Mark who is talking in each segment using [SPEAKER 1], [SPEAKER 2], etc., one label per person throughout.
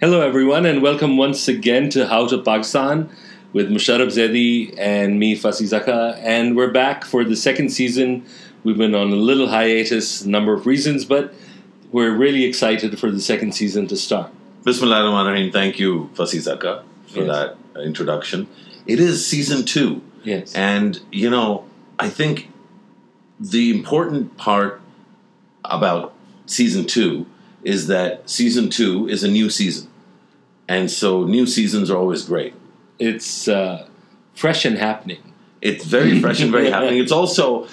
[SPEAKER 1] Hello, everyone, and welcome once again to How to Pakistan with Mosharraf Zaidi and me, Fasi Zaka. And we're back for the second season. We've been on a little hiatus, a number of reasons, but we're really excited for the second season to start.
[SPEAKER 2] Bismillah ar-Rahman ar-Rahim. Thank you, Fasi Zaka, for
[SPEAKER 1] Yes.
[SPEAKER 2] that introduction. It is season two.
[SPEAKER 1] Yes.
[SPEAKER 2] And, you know, I think the important part about season two is that season two is a new season. And so new seasons are always great.
[SPEAKER 1] It's uh, fresh and happening.
[SPEAKER 2] It's very fresh and very happening. It's also,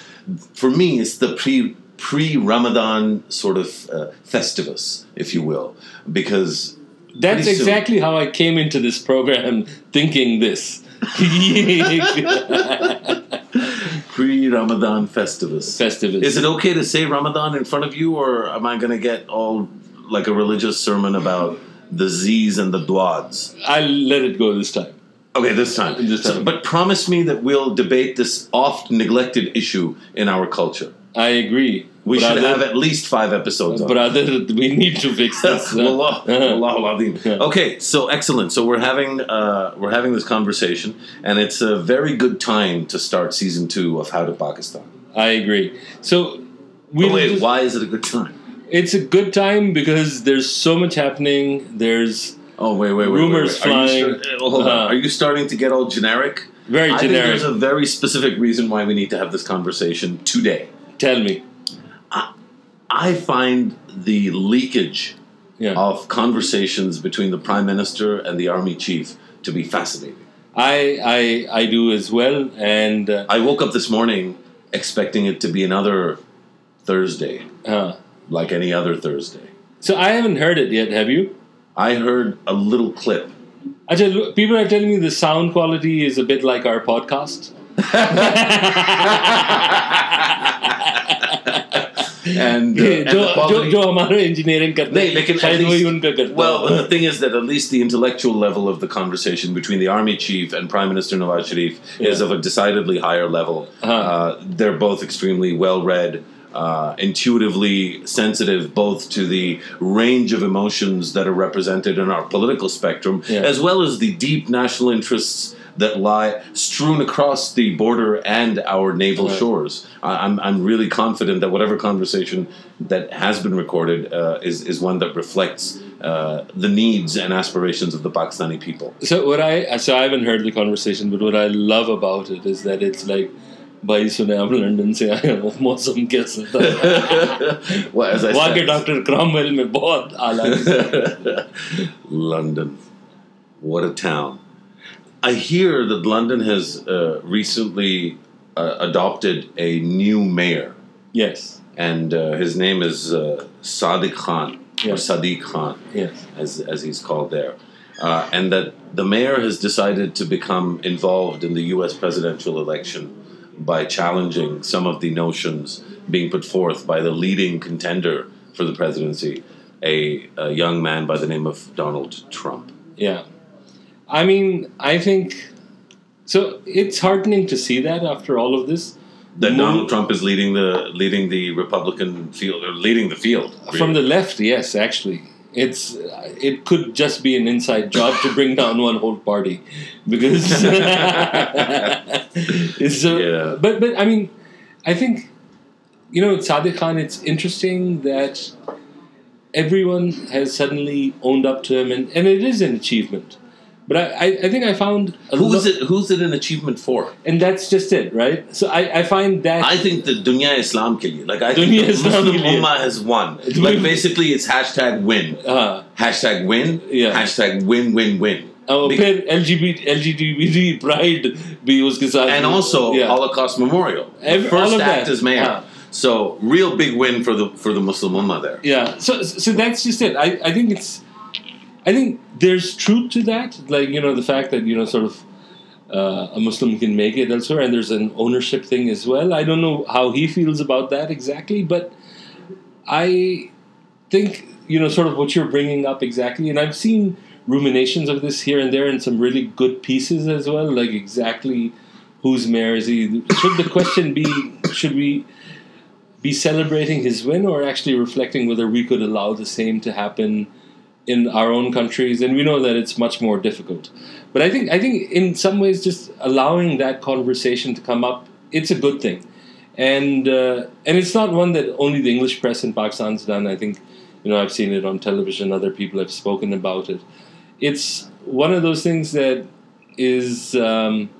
[SPEAKER 2] for me, it's the pre pre Ramadan sort of uh, festivus, if you will, because
[SPEAKER 1] That's
[SPEAKER 2] soon.
[SPEAKER 1] exactly how I came into this program thinking this.
[SPEAKER 2] pre Ramadan festivus.
[SPEAKER 1] Festivus.
[SPEAKER 2] Is it okay to say Ramadan in front of you, or am I going to get all like a religious sermon about the Z's and the Dwads?
[SPEAKER 1] I'll let it go this time.
[SPEAKER 2] Okay, this time.
[SPEAKER 1] This
[SPEAKER 2] So-
[SPEAKER 1] time.
[SPEAKER 2] but promise me that we'll debate this oft neglected issue in our culture.
[SPEAKER 1] I agree.
[SPEAKER 2] We should have at least five episodes.
[SPEAKER 1] Brother, we need to fix this.
[SPEAKER 2] Wallah,
[SPEAKER 1] Uh-huh.
[SPEAKER 2] Wallahu al-Azim.
[SPEAKER 1] Yeah.
[SPEAKER 2] Okay, so excellent. So we're having uh, we're having this conversation, and it's a very good time to start season two of How to Pakistan.
[SPEAKER 1] I agree. So we
[SPEAKER 2] But wait, why is it a good time?
[SPEAKER 1] It's a good time because there's so much happening. There's
[SPEAKER 2] Oh wait, wait, wait.
[SPEAKER 1] Rumors
[SPEAKER 2] wait, wait. Are you
[SPEAKER 1] flying.
[SPEAKER 2] start- uh, hold on.
[SPEAKER 1] Uh-huh.
[SPEAKER 2] Are you starting to get all generic?
[SPEAKER 1] very
[SPEAKER 2] I think
[SPEAKER 1] generic.
[SPEAKER 2] there's a very specific reason why we need to have this conversation today.
[SPEAKER 1] Tell me.
[SPEAKER 2] I find the leakage
[SPEAKER 1] Yeah.
[SPEAKER 2] of conversations between the prime minister and the army chief to be fascinating.
[SPEAKER 1] I I I do as well, and uh,
[SPEAKER 2] I woke up this morning expecting it to be another Thursday,
[SPEAKER 1] uh,
[SPEAKER 2] like any other Thursday.
[SPEAKER 1] so I haven't heard it yet. Have you?
[SPEAKER 2] I heard a little clip.
[SPEAKER 1] I tell you, people are telling me the sound quality is a bit like our podcast.
[SPEAKER 2] And, uh, and
[SPEAKER 1] जो
[SPEAKER 2] the
[SPEAKER 1] जो
[SPEAKER 2] quality-
[SPEAKER 1] जो हमारा engineering करते
[SPEAKER 2] नहीं,
[SPEAKER 1] हैं
[SPEAKER 2] लेकिन at
[SPEAKER 1] शायद
[SPEAKER 2] least-
[SPEAKER 1] वही उनका करता
[SPEAKER 2] Well,
[SPEAKER 1] है।
[SPEAKER 2] the thing is that at least the intellectual level of the conversation between the army chief and Prime Minister Nawaz Sharif is
[SPEAKER 1] Yeah.
[SPEAKER 2] of a decidedly higher level.
[SPEAKER 1] Uh-huh.
[SPEAKER 2] Uh, they're both extremely well read, uh, intuitively sensitive both to the range of emotions that are represented in our political spectrum,
[SPEAKER 1] Yeah.
[SPEAKER 2] as well as the deep national interests that lie strewn across the border and our naval
[SPEAKER 1] Right.
[SPEAKER 2] shores. I, I'm, I'm really confident that whatever conversation that has been recorded uh, is, is one that reflects uh, the needs and aspirations of the Pakistani people.
[SPEAKER 1] So what I so I haven't heard the conversation, but what I love about it is that it's like भाई सुने आप London से आए हो मौसम कैसा था
[SPEAKER 2] well, as I
[SPEAKER 1] वहाँ के
[SPEAKER 2] said,
[SPEAKER 1] डॉक्टर क्रॉमवेल में बहुत आला
[SPEAKER 2] London, what a town. I hear that London has uh, recently uh, adopted a new mayor,
[SPEAKER 1] yes
[SPEAKER 2] and uh, his name is uh, Sadiq Khan, or
[SPEAKER 1] Yes.
[SPEAKER 2] Sadiq Khan.
[SPEAKER 1] yes
[SPEAKER 2] as, as he's called there. Uh, and that the mayor has decided to become involved in the US presidential election by challenging some of the notions being put forth by the leading contender for the presidency, a, a young man by the name of Donald Trump.
[SPEAKER 1] yeah I mean I think so it's heartening to see that after all of this
[SPEAKER 2] That Donald Trump is leading the leading the Republican field, or leading the field.
[SPEAKER 1] from the left yes actually it's it could just be an inside job to bring down one whole party because it's so,
[SPEAKER 2] Yeah.
[SPEAKER 1] but but I mean I think you know Sadiq Khan it's interesting that everyone has suddenly owned up to him and, and it is an achievement but I, I, I think I found a
[SPEAKER 2] Who's
[SPEAKER 1] lo-
[SPEAKER 2] it? Who's it an achievement for?
[SPEAKER 1] and that's just it right so I, I find that
[SPEAKER 2] I think the Dunya Islam ke liye. Like I think
[SPEAKER 1] Dunya
[SPEAKER 2] the
[SPEAKER 1] Islam
[SPEAKER 2] Muslim
[SPEAKER 1] ke liye.
[SPEAKER 2] Ummah has won. Like basically, it's hashtag win.
[SPEAKER 1] uh,
[SPEAKER 2] Hashtag win.
[SPEAKER 1] Yeah.
[SPEAKER 2] Hashtag win win win.
[SPEAKER 1] और
[SPEAKER 2] Be-
[SPEAKER 1] फिर LGBT LGBT pride भी उसके साथ
[SPEAKER 2] And also
[SPEAKER 1] Yeah.
[SPEAKER 2] Holocaust Memorial. The
[SPEAKER 1] Every- all
[SPEAKER 2] first
[SPEAKER 1] of
[SPEAKER 2] act
[SPEAKER 1] that.
[SPEAKER 2] as mayor.
[SPEAKER 1] Ah.
[SPEAKER 2] So real big win for the for the Muslim Ummah there.
[SPEAKER 1] Yeah, so so that's just it. I, I think it's, I think there's truth to that. Like you know the fact that you know sort of uh, a Muslim can make it elsewhere, and there's an ownership thing as well. I don't know how he feels about that exactly, but I think you know sort of what you're bringing up exactly, and I've seen ruminations of this here and there in some really good pieces as well. Like exactly whose mayor is he? Should the question be should we be celebrating his win or actually reflecting whether we could allow the same to happen in our own countries, and we know that it's much more difficult. But I think I think in some ways, just allowing that conversation to come up, it's a good thing, and uh, and it's not one that only the English press in Pakistan's done. I think you know I've seen it on television. Other people have spoken about it. It's one of those things that is. Um,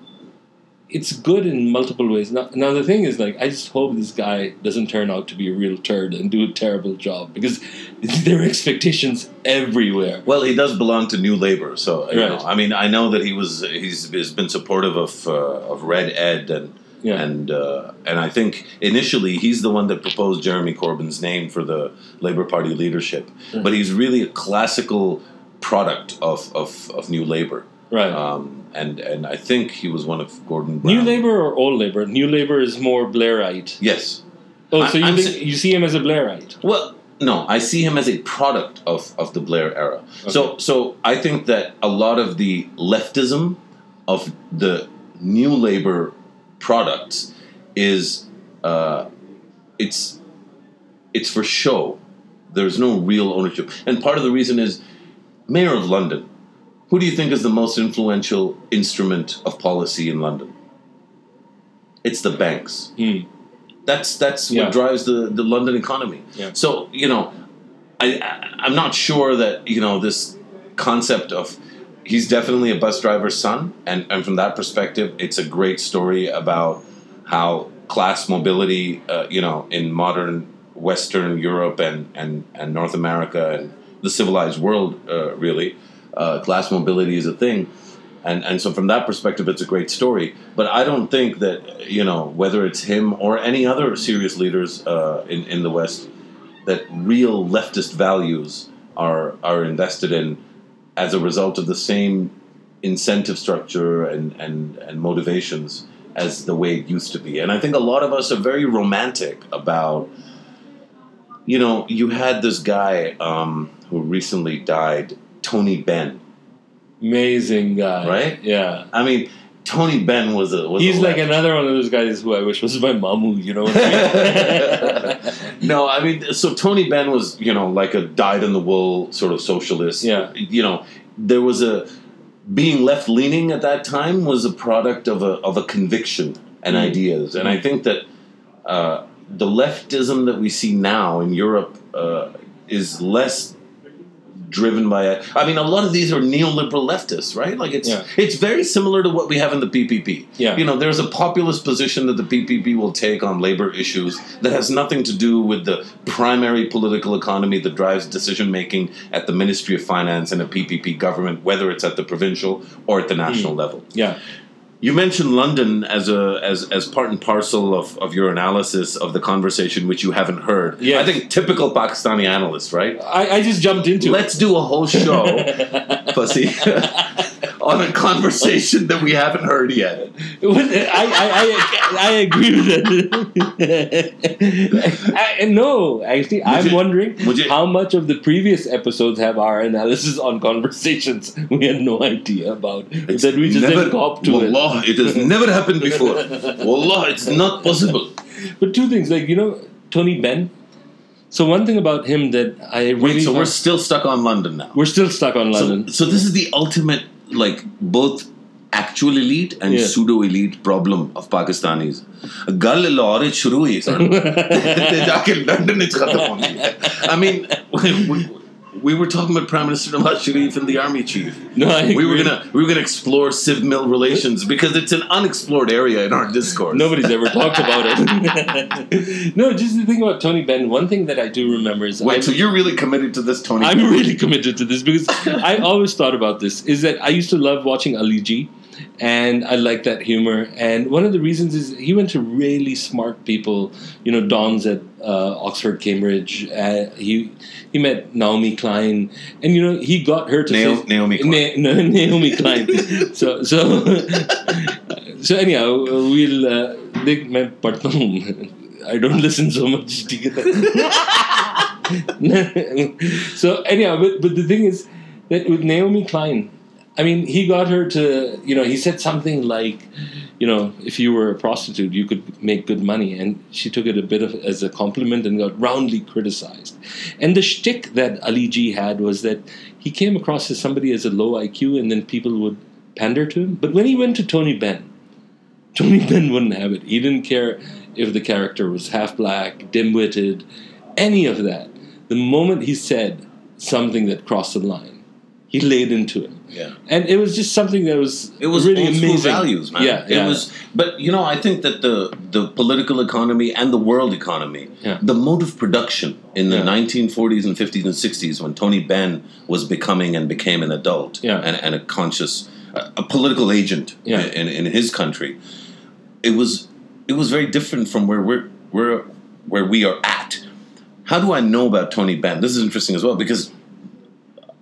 [SPEAKER 1] it's good in multiple ways. Now, now the thing is, like, I just hope this guy doesn't turn out to be a real turd and do a terrible job because there are expectations everywhere.
[SPEAKER 2] Well, he does belong to New Labour, so you
[SPEAKER 1] Right.
[SPEAKER 2] know, I mean, I know that he was he's, he's been supportive of uh, of Red Ed and
[SPEAKER 1] Yeah.
[SPEAKER 2] and uh, and I think initially he's the one that proposed Jeremy Corbyn's name for the Labour Party leadership, but he's really a classical product of of, of New Labour.
[SPEAKER 1] Right.
[SPEAKER 2] Um, and and I think he was one of Gordon Brown.
[SPEAKER 1] New Labour or old Labour? New Labour is more Blairite.
[SPEAKER 2] Yes.
[SPEAKER 1] Oh,
[SPEAKER 2] I-
[SPEAKER 1] so you think,
[SPEAKER 2] sa-
[SPEAKER 1] you see him as a Blairite?
[SPEAKER 2] Well, no, I see him as a product of, of the Blair era. So so I think that a lot of the leftism of the new labor products is uh, it's it's for show. There's no real ownership. And part of the reason is Mayor of London. Who do you think is the most influential instrument of policy in London? It's the banks.
[SPEAKER 1] Hmm.
[SPEAKER 2] That's that's
[SPEAKER 1] Yeah.
[SPEAKER 2] what drives the, the London economy.
[SPEAKER 1] Yeah.
[SPEAKER 2] So you know, I, I I'm not sure that you know this concept of he's definitely a bus driver's son, and and from that perspective, it's a great story about how class mobility, uh, you know, in modern Western Europe and and and North America and the civilized world, uh, really, uh, class mobility is a thing. And, and so from that perspective, it's a great story. But I don't think that you know whether it's him or any other serious leaders uh, in in the West that real leftist values are are invested in as a result of the same incentive structure and and and motivations as the way it used to be. And I think a lot of us are very romantic about. You know, you had this guy um, who recently died, Tony Benn.
[SPEAKER 1] Amazing guy.
[SPEAKER 2] Right?
[SPEAKER 1] Yeah.
[SPEAKER 2] I mean, Tony Benn was a was
[SPEAKER 1] He's
[SPEAKER 2] a
[SPEAKER 1] like another one of those guys who I wish was my mamu, you know what I mean?
[SPEAKER 2] no, I mean, so Tony Benn was, you know, like a dyed in the wool sort of socialist.
[SPEAKER 1] Yeah.
[SPEAKER 2] You know, there was a being left leaning at that time was a product of a of a conviction and
[SPEAKER 1] Mm.
[SPEAKER 2] ideas, and I think that uh, the leftism that we see now in Europe uh, is less driven by it. I mean, a lot of these are neoliberal leftists, right? Like it's
[SPEAKER 1] Yeah.
[SPEAKER 2] it's very similar to what we have in the PPP.
[SPEAKER 1] Yeah.
[SPEAKER 2] You know, there's a populist position that the PPP will take on labor issues that has nothing to do with the primary political economy that drives decision making at the Ministry of Finance and a PPP government, whether it's at the provincial or at the national hmm. level.
[SPEAKER 1] yeah.
[SPEAKER 2] You mentioned London as a as as part and parcel of, of your analysis of the conversation, which you haven't heard.
[SPEAKER 1] Yes.
[SPEAKER 2] I think typical Pakistani analyst, right?
[SPEAKER 1] I, I just jumped into it.
[SPEAKER 2] Let's do a whole show, Fasi, on a conversation that we haven't heard yet.
[SPEAKER 1] it. I, I, I, I agree with that. I, no, actually, I'm
[SPEAKER 2] you-
[SPEAKER 1] wondering
[SPEAKER 2] would you-
[SPEAKER 1] how much of the previous episodes have our analysis on conversations we had no idea about that we just didn't cop to it.
[SPEAKER 2] Wallah, it has never happened before. Wallah, it's not possible.
[SPEAKER 1] But two things, like you know, Tony Benn. So one thing about him that I really
[SPEAKER 2] Wait, so we're still stuck on London now.
[SPEAKER 1] we're still stuck on
[SPEAKER 2] So,
[SPEAKER 1] London.
[SPEAKER 2] so this is the ultimate, like both actual elite and
[SPEAKER 1] yeah.
[SPEAKER 2] pseudo elite problem of Pakistanis. गल लाहौर शुरू हुई sir जाके London we were talking about Prime Minister Nawaz Sharif and the army chief.
[SPEAKER 1] No,
[SPEAKER 2] we were gonna we were gonna explore civ mil relations because it's an unexplored area in our discourse.
[SPEAKER 1] Nobody's ever talked about it. no, just the thing about Tony Benn. One thing that I do remember is
[SPEAKER 2] wait.
[SPEAKER 1] I'm,
[SPEAKER 2] so you're really committed to this, Tony?
[SPEAKER 1] I'm ben. really committed to this because I always thought about this. Is that I used to love watching Ali G and I like that humor. And one of the reasons is he went to really smart people, you know, dons at uh, Oxford, Cambridge. Uh, he he met Naomi Klein, and you know he got her to
[SPEAKER 2] Naomi,
[SPEAKER 1] say,
[SPEAKER 2] Naomi Klein.
[SPEAKER 1] Na, Na, Naomi Klein. so so so anyhow, we'll. Uh, I don't listen so much together. so anyhow, but, but the thing is that with Naomi Klein, I mean he got her to you know he said something like you know, if you were a prostitute, you could make good money. And she took it a bit of as a compliment and got roundly criticized. And the shtick that Ali G had was that he came across as somebody as a low IQ, and then people would pander to him. But when he went to Tony Benn, Tony Benn wouldn't have it. He didn't care if the character was half black, dim witted, any of that. The moment he said something that crossed the line, he laid into it.
[SPEAKER 2] Yeah.
[SPEAKER 1] And it was just something that was
[SPEAKER 2] It was
[SPEAKER 1] really amazing.
[SPEAKER 2] values, man.
[SPEAKER 1] Yeah,
[SPEAKER 2] it was. But you know, I think that the the political economy and the world economy,
[SPEAKER 1] Yeah.
[SPEAKER 2] the mode of production in the
[SPEAKER 1] Yeah.
[SPEAKER 2] 1940s and 50s and 60s, when Tony Benn was becoming and became an adult
[SPEAKER 1] Yeah.
[SPEAKER 2] and, and a conscious, a, a political agent
[SPEAKER 1] Yeah.
[SPEAKER 2] in, in his country, it was it was very different from where we're where where we are at. How do I know about Tony Benn? This is interesting as well because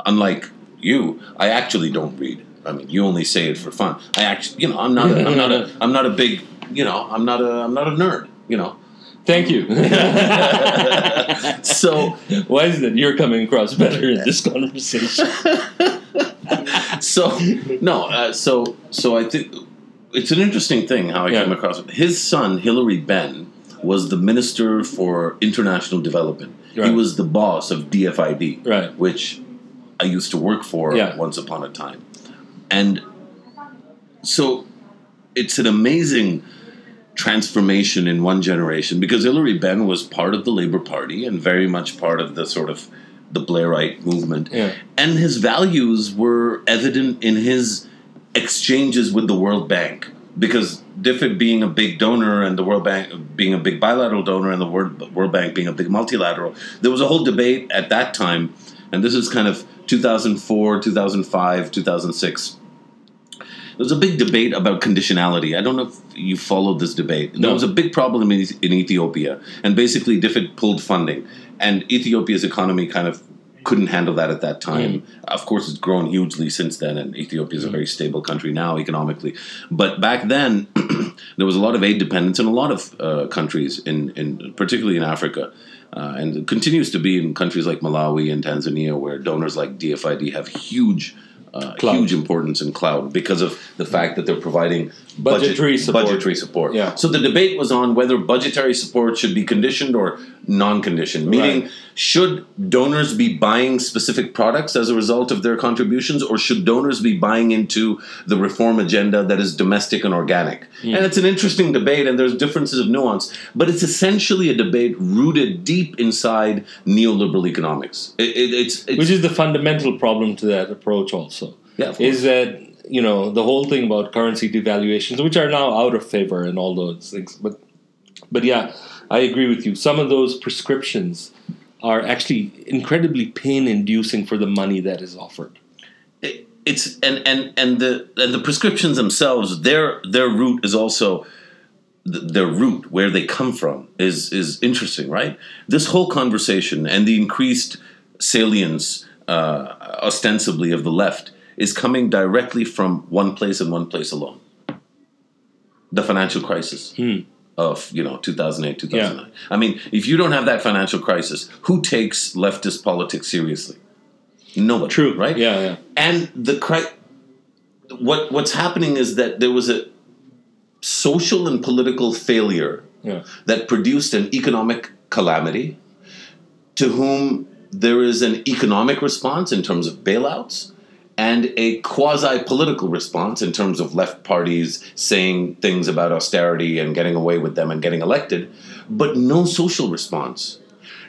[SPEAKER 2] unlike you, I actually don't read. I mean, you only say it for fun. I actually, you know, I'm not, a, I'm not a, I'm not a big, you know, I'm not a, I'm not a nerd. You know,
[SPEAKER 1] Thank you.
[SPEAKER 2] so
[SPEAKER 1] Why is it you're coming across better in this conversation?
[SPEAKER 2] so no, uh, so so I think it's an interesting thing how I
[SPEAKER 1] Yeah.
[SPEAKER 2] came across it. His son Hilary Benn was the minister for international development. He was the boss of DFID,
[SPEAKER 1] Right.
[SPEAKER 2] which I used to work for
[SPEAKER 1] Yeah.
[SPEAKER 2] once upon a time, and so it's an amazing transformation in one generation because Hilary Benn was part of the Labour Party and very much part of the sort of the Blairite movement.
[SPEAKER 1] Yeah.
[SPEAKER 2] And his values were evident in his exchanges with the World Bank because DFID being a big donor and the World Bank being a big bilateral donor and the World, World Bank being a big multilateral, there was a whole debate at that time, and this is kind of 2004, 2005, 2006 there was a big debate about conditionality. I don't know if you followed this debate. There was a big problem in, in Ethiopia, and basically DFID pulled funding, and Ethiopia's economy kind of couldn't handle that at that time. Of course, it's grown hugely since then, and Ethiopia is a very stable country now economically. But back then, there was a lot of aid dependence in a lot of uh, countries, in, in particularly in Africa. Uh, and it continues to be in countries like Malawi and Tanzania, where donors like DFID have huge, uh, huge importance in cloud because of the fact that they're providing budget-
[SPEAKER 1] Budgetary support.
[SPEAKER 2] Budgetary support.
[SPEAKER 1] Yeah.
[SPEAKER 2] So the debate was on whether budgetary support should be conditioned or non-conditioned, meaning
[SPEAKER 1] Right.
[SPEAKER 2] Should donors be buying specific products as a result of their contributions, or should donors be buying into the reform agenda that is domestic and organic?
[SPEAKER 1] Hmm.
[SPEAKER 2] And it's an interesting debate, and there's differences of nuance, but it's essentially a debate rooted deep inside neoliberal economics. It, it, it's, it's
[SPEAKER 1] Which is the fundamental problem to that approach, also.
[SPEAKER 2] Yeah.
[SPEAKER 1] Is that, you know, the whole thing about currency devaluations, which are now out of favor and all those things. But, but yeah, I agree with you. Some of those prescriptions are actually incredibly pain inducing for the money that is offered.
[SPEAKER 2] it- it's and and and the and the prescriptions themselves their their root is also th- their root where they come from is is interesting right? This whole conversation and the increased salience uh, ostensibly of the left is coming directly from one place and one place alone. The financial crisis of you know 2008 2009 i mean if you don't have that financial crisis who takes leftist politics seriously nobody
[SPEAKER 1] True.
[SPEAKER 2] right
[SPEAKER 1] Yeah, yeah.
[SPEAKER 2] and the cri- what what's happening is that there was a social and political failure
[SPEAKER 1] Yeah.
[SPEAKER 2] that produced an economic calamity to whom there is an economic response in terms of bailouts and a quasi political response in terms of left parties saying things about austerity and getting away with them and getting elected, but no social response.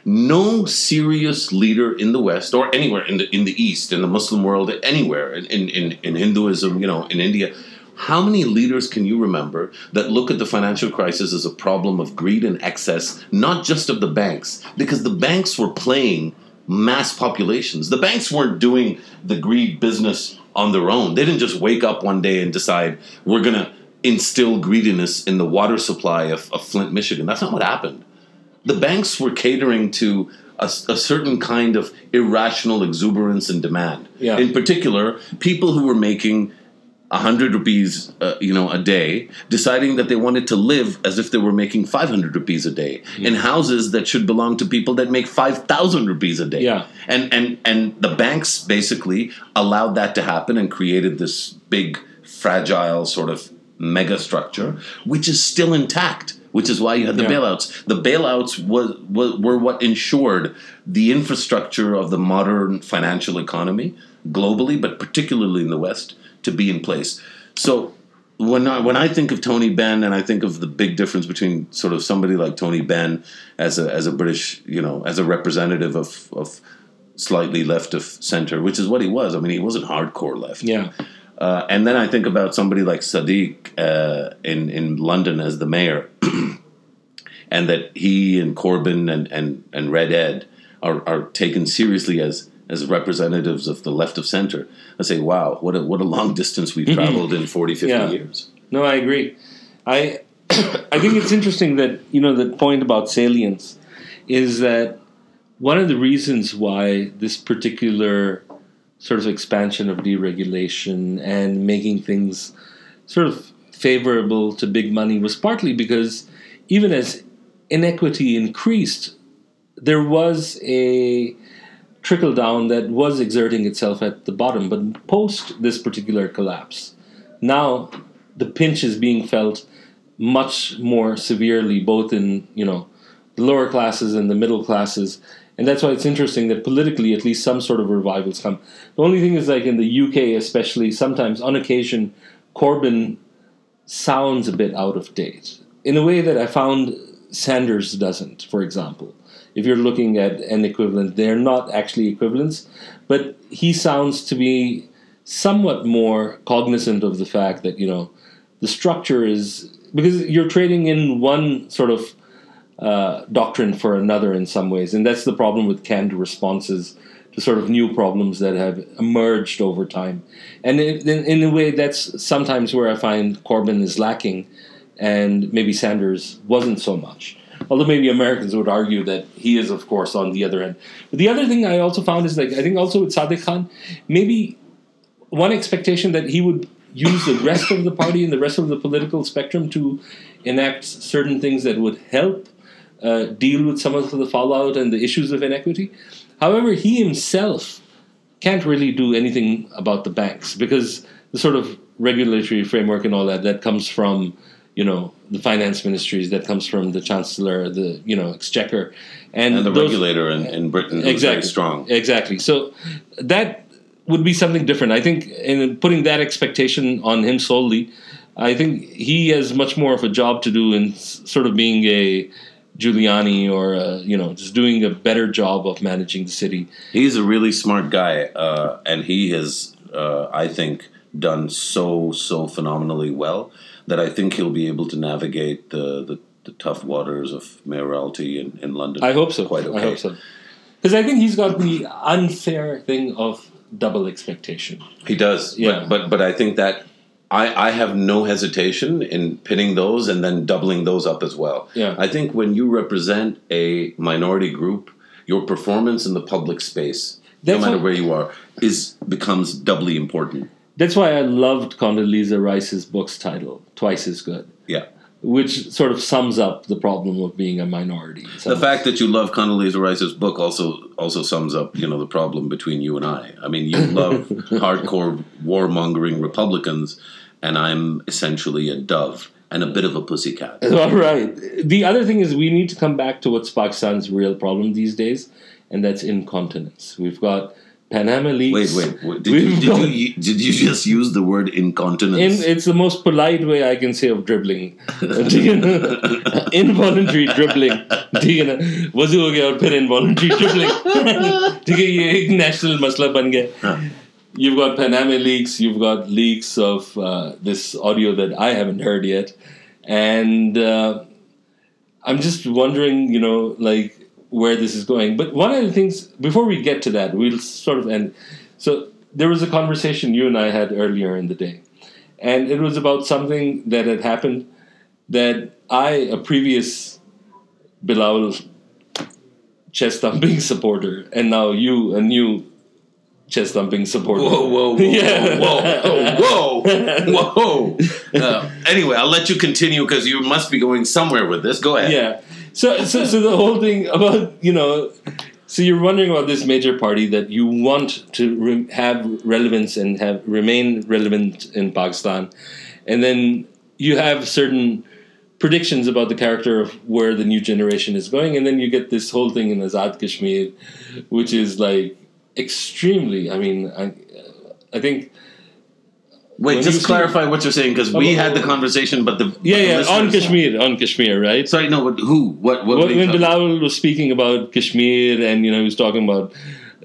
[SPEAKER 2] No serious leader in the West or anywhere in the in the East, in the Muslim world, anywhere in, in, in, in Hinduism, you know, in India, how many leaders can you remember that look at the financial crisis as a problem of greed and excess, not just of the banks, because the banks were playing mass populations. The banks weren't doing the greed business on their own. They didn't just wake up one day and decide we're going to instill greediness in the water supply of, of Flint, Michigan. That's not what happened. The banks were catering to a, a certain kind of irrational exuberance and demand.
[SPEAKER 1] Yeah.
[SPEAKER 2] In particular, people who were making 100 rupees uh, you know a day deciding that they wanted to live as if they were making 500 rupees a day in houses that should belong to people that make 5000 rupees a day
[SPEAKER 1] Yeah.
[SPEAKER 2] and and and the banks basically allowed that to happen and created this big fragile sort of mega structure, which is still intact. Which is why you had the
[SPEAKER 1] Yeah.
[SPEAKER 2] bailouts. The bailouts was, was were what ensured the infrastructure of the modern financial economy globally, but particularly in the West, to be in place. So when I when I think of Tony Benn and I think of the big difference between sort of somebody like Tony Benn as a as a British you know as a representative of of slightly left of center, which is what he was. I mean, he wasn't hardcore left.
[SPEAKER 1] Yeah.
[SPEAKER 2] Uh, and then I think about somebody like Sadiq uh, in in London as the mayor, and that he and Corbyn and and, and Red Ed are, are taken seriously as as representatives of the left of center. I say, wow, what a what a long distance we've mm-hmm. traveled in 40, 50
[SPEAKER 1] Yeah.
[SPEAKER 2] years.
[SPEAKER 1] No, I agree. I I think it's interesting that you know the point about salience is that one of the reasons why this particular sort of expansion of deregulation and making things sort of favorable to big money was partly because even as inequity increased, there was a trickle down that was exerting itself at the bottom. But post this particular collapse, now the pinch is being felt much more severely, both in you know the lower classes and the middle classes. And that's why it's interesting that politically, at least some sort of revivals come. The only thing is, like in the UK, especially, sometimes on occasion, Corbyn sounds a bit out of date in a way that I found Sanders doesn't, for example. If you're looking at an equivalent, they're not actually equivalents, but he sounds to be somewhat more cognizant of the fact that, you know, the structure is because you're trading in one sort of uh, doctrine for another in some ways, and that's the problem with canned responses to sort of new problems that have emerged over time. And in, in, in a way, that's sometimes where I find Corbyn is lacking, and maybe Sanders wasn't so much. Although maybe Americans would argue that he is, of course, on the other end. But the other thing I also found is like I think also with Sadiq Khan, maybe one expectation that he would use the rest of the party and the rest of the political spectrum to enact certain things that would help uh, deal with some of the fallout and the issues of inequity. However, he himself can't really do anything about the banks because the sort of regulatory framework and all that that comes from you know the finance ministries that comes from the chancellor the you know exchequer and,
[SPEAKER 2] And the
[SPEAKER 1] those-
[SPEAKER 2] regulator in, in Britain very strong.
[SPEAKER 1] Exactly. So that would be something different. I think in putting that expectation on him solely, I think he has much more of a job to do in sort of being a Giuliani or you know just doing a better job of managing the city.
[SPEAKER 2] He's a really smart guy, uh, and he has, uh, I think, done so so phenomenally well that I think he'll be able to navigate the the, the tough waters of mayoralty in, in London.
[SPEAKER 1] I hope so.
[SPEAKER 2] Quite okay.
[SPEAKER 1] I hope so. Because I think he's got the unfair thing of double expectation.
[SPEAKER 2] He does,
[SPEAKER 1] Yeah.
[SPEAKER 2] but, but but I think that I I have no hesitation in pitting those and then doubling those up as well.
[SPEAKER 1] Yeah.
[SPEAKER 2] I think when you represent a minority group, your performance in the public space,
[SPEAKER 1] That's
[SPEAKER 2] no matter where you are, is becomes doubly important.
[SPEAKER 1] That's why I loved Condoleezza Rice's book's title, Twice as Good,
[SPEAKER 2] Yeah.
[SPEAKER 1] which sort of sums up the problem of being a minority.
[SPEAKER 2] The fact that you love Condoleezza Rice's book also also sums up, you know, the problem between you and I. I mean, you love hardcore warmongering Republicans, and I'm essentially a dove and a bit of a pussycat.
[SPEAKER 1] All right. The other thing is we need to come back to what's Pakistan's real problem these days, and that's incontinence. We've got Panama leaks.
[SPEAKER 2] Wait, wait, wait. Did,
[SPEAKER 1] We've
[SPEAKER 2] you, did,
[SPEAKER 1] got-
[SPEAKER 2] you, did you just use the word incontinence?
[SPEAKER 1] In, it's the most polite way I can say of dribbling. Do you know? Involuntary dribbling. ठीक है ना वजू हो गया और फिर involuntary dribbling ठीक है ये एक national मसला बन गया You've got Panama leaks. You've got leaks of uh, this audio that I haven't heard yet, and uh, I'm just wondering, you know, like where this is going. But one of the things before we get to that, we'll sort of end. So there was a conversation you and I had earlier in the day, and it was about something that had happened that I, a previous Bilal chest thumping supporter, and now you, a new chest thumping supporter.
[SPEAKER 2] Whoa, whoa, whoa,
[SPEAKER 1] Yeah.
[SPEAKER 2] whoa, whoa, whoa. Uh, anyway, I'll let you continue because you must be going somewhere with this. Go ahead.
[SPEAKER 1] yeah. So, so, so the whole thing about you know, so you're wondering about this major party that you want to re- have relevance and have remain relevant in Pakistan, and then you have certain predictions about the character of where the new generation is going, and then you get this whole thing in Azad Kashmir, which is like extremely. I mean, I, I think.
[SPEAKER 2] Wait,
[SPEAKER 1] When
[SPEAKER 2] just
[SPEAKER 1] you see-
[SPEAKER 2] clarify what you're saying because we
[SPEAKER 1] oh, oh,
[SPEAKER 2] had the
[SPEAKER 1] oh,
[SPEAKER 2] conversation, but the
[SPEAKER 1] Yeah,
[SPEAKER 2] but the
[SPEAKER 1] yeah, on Kashmir, on Kashmir, right?
[SPEAKER 2] Sorry, no, but who? What? What?
[SPEAKER 1] When,
[SPEAKER 2] made
[SPEAKER 1] when
[SPEAKER 2] them-
[SPEAKER 1] Bilal was speaking about Kashmir, and you know, he was talking about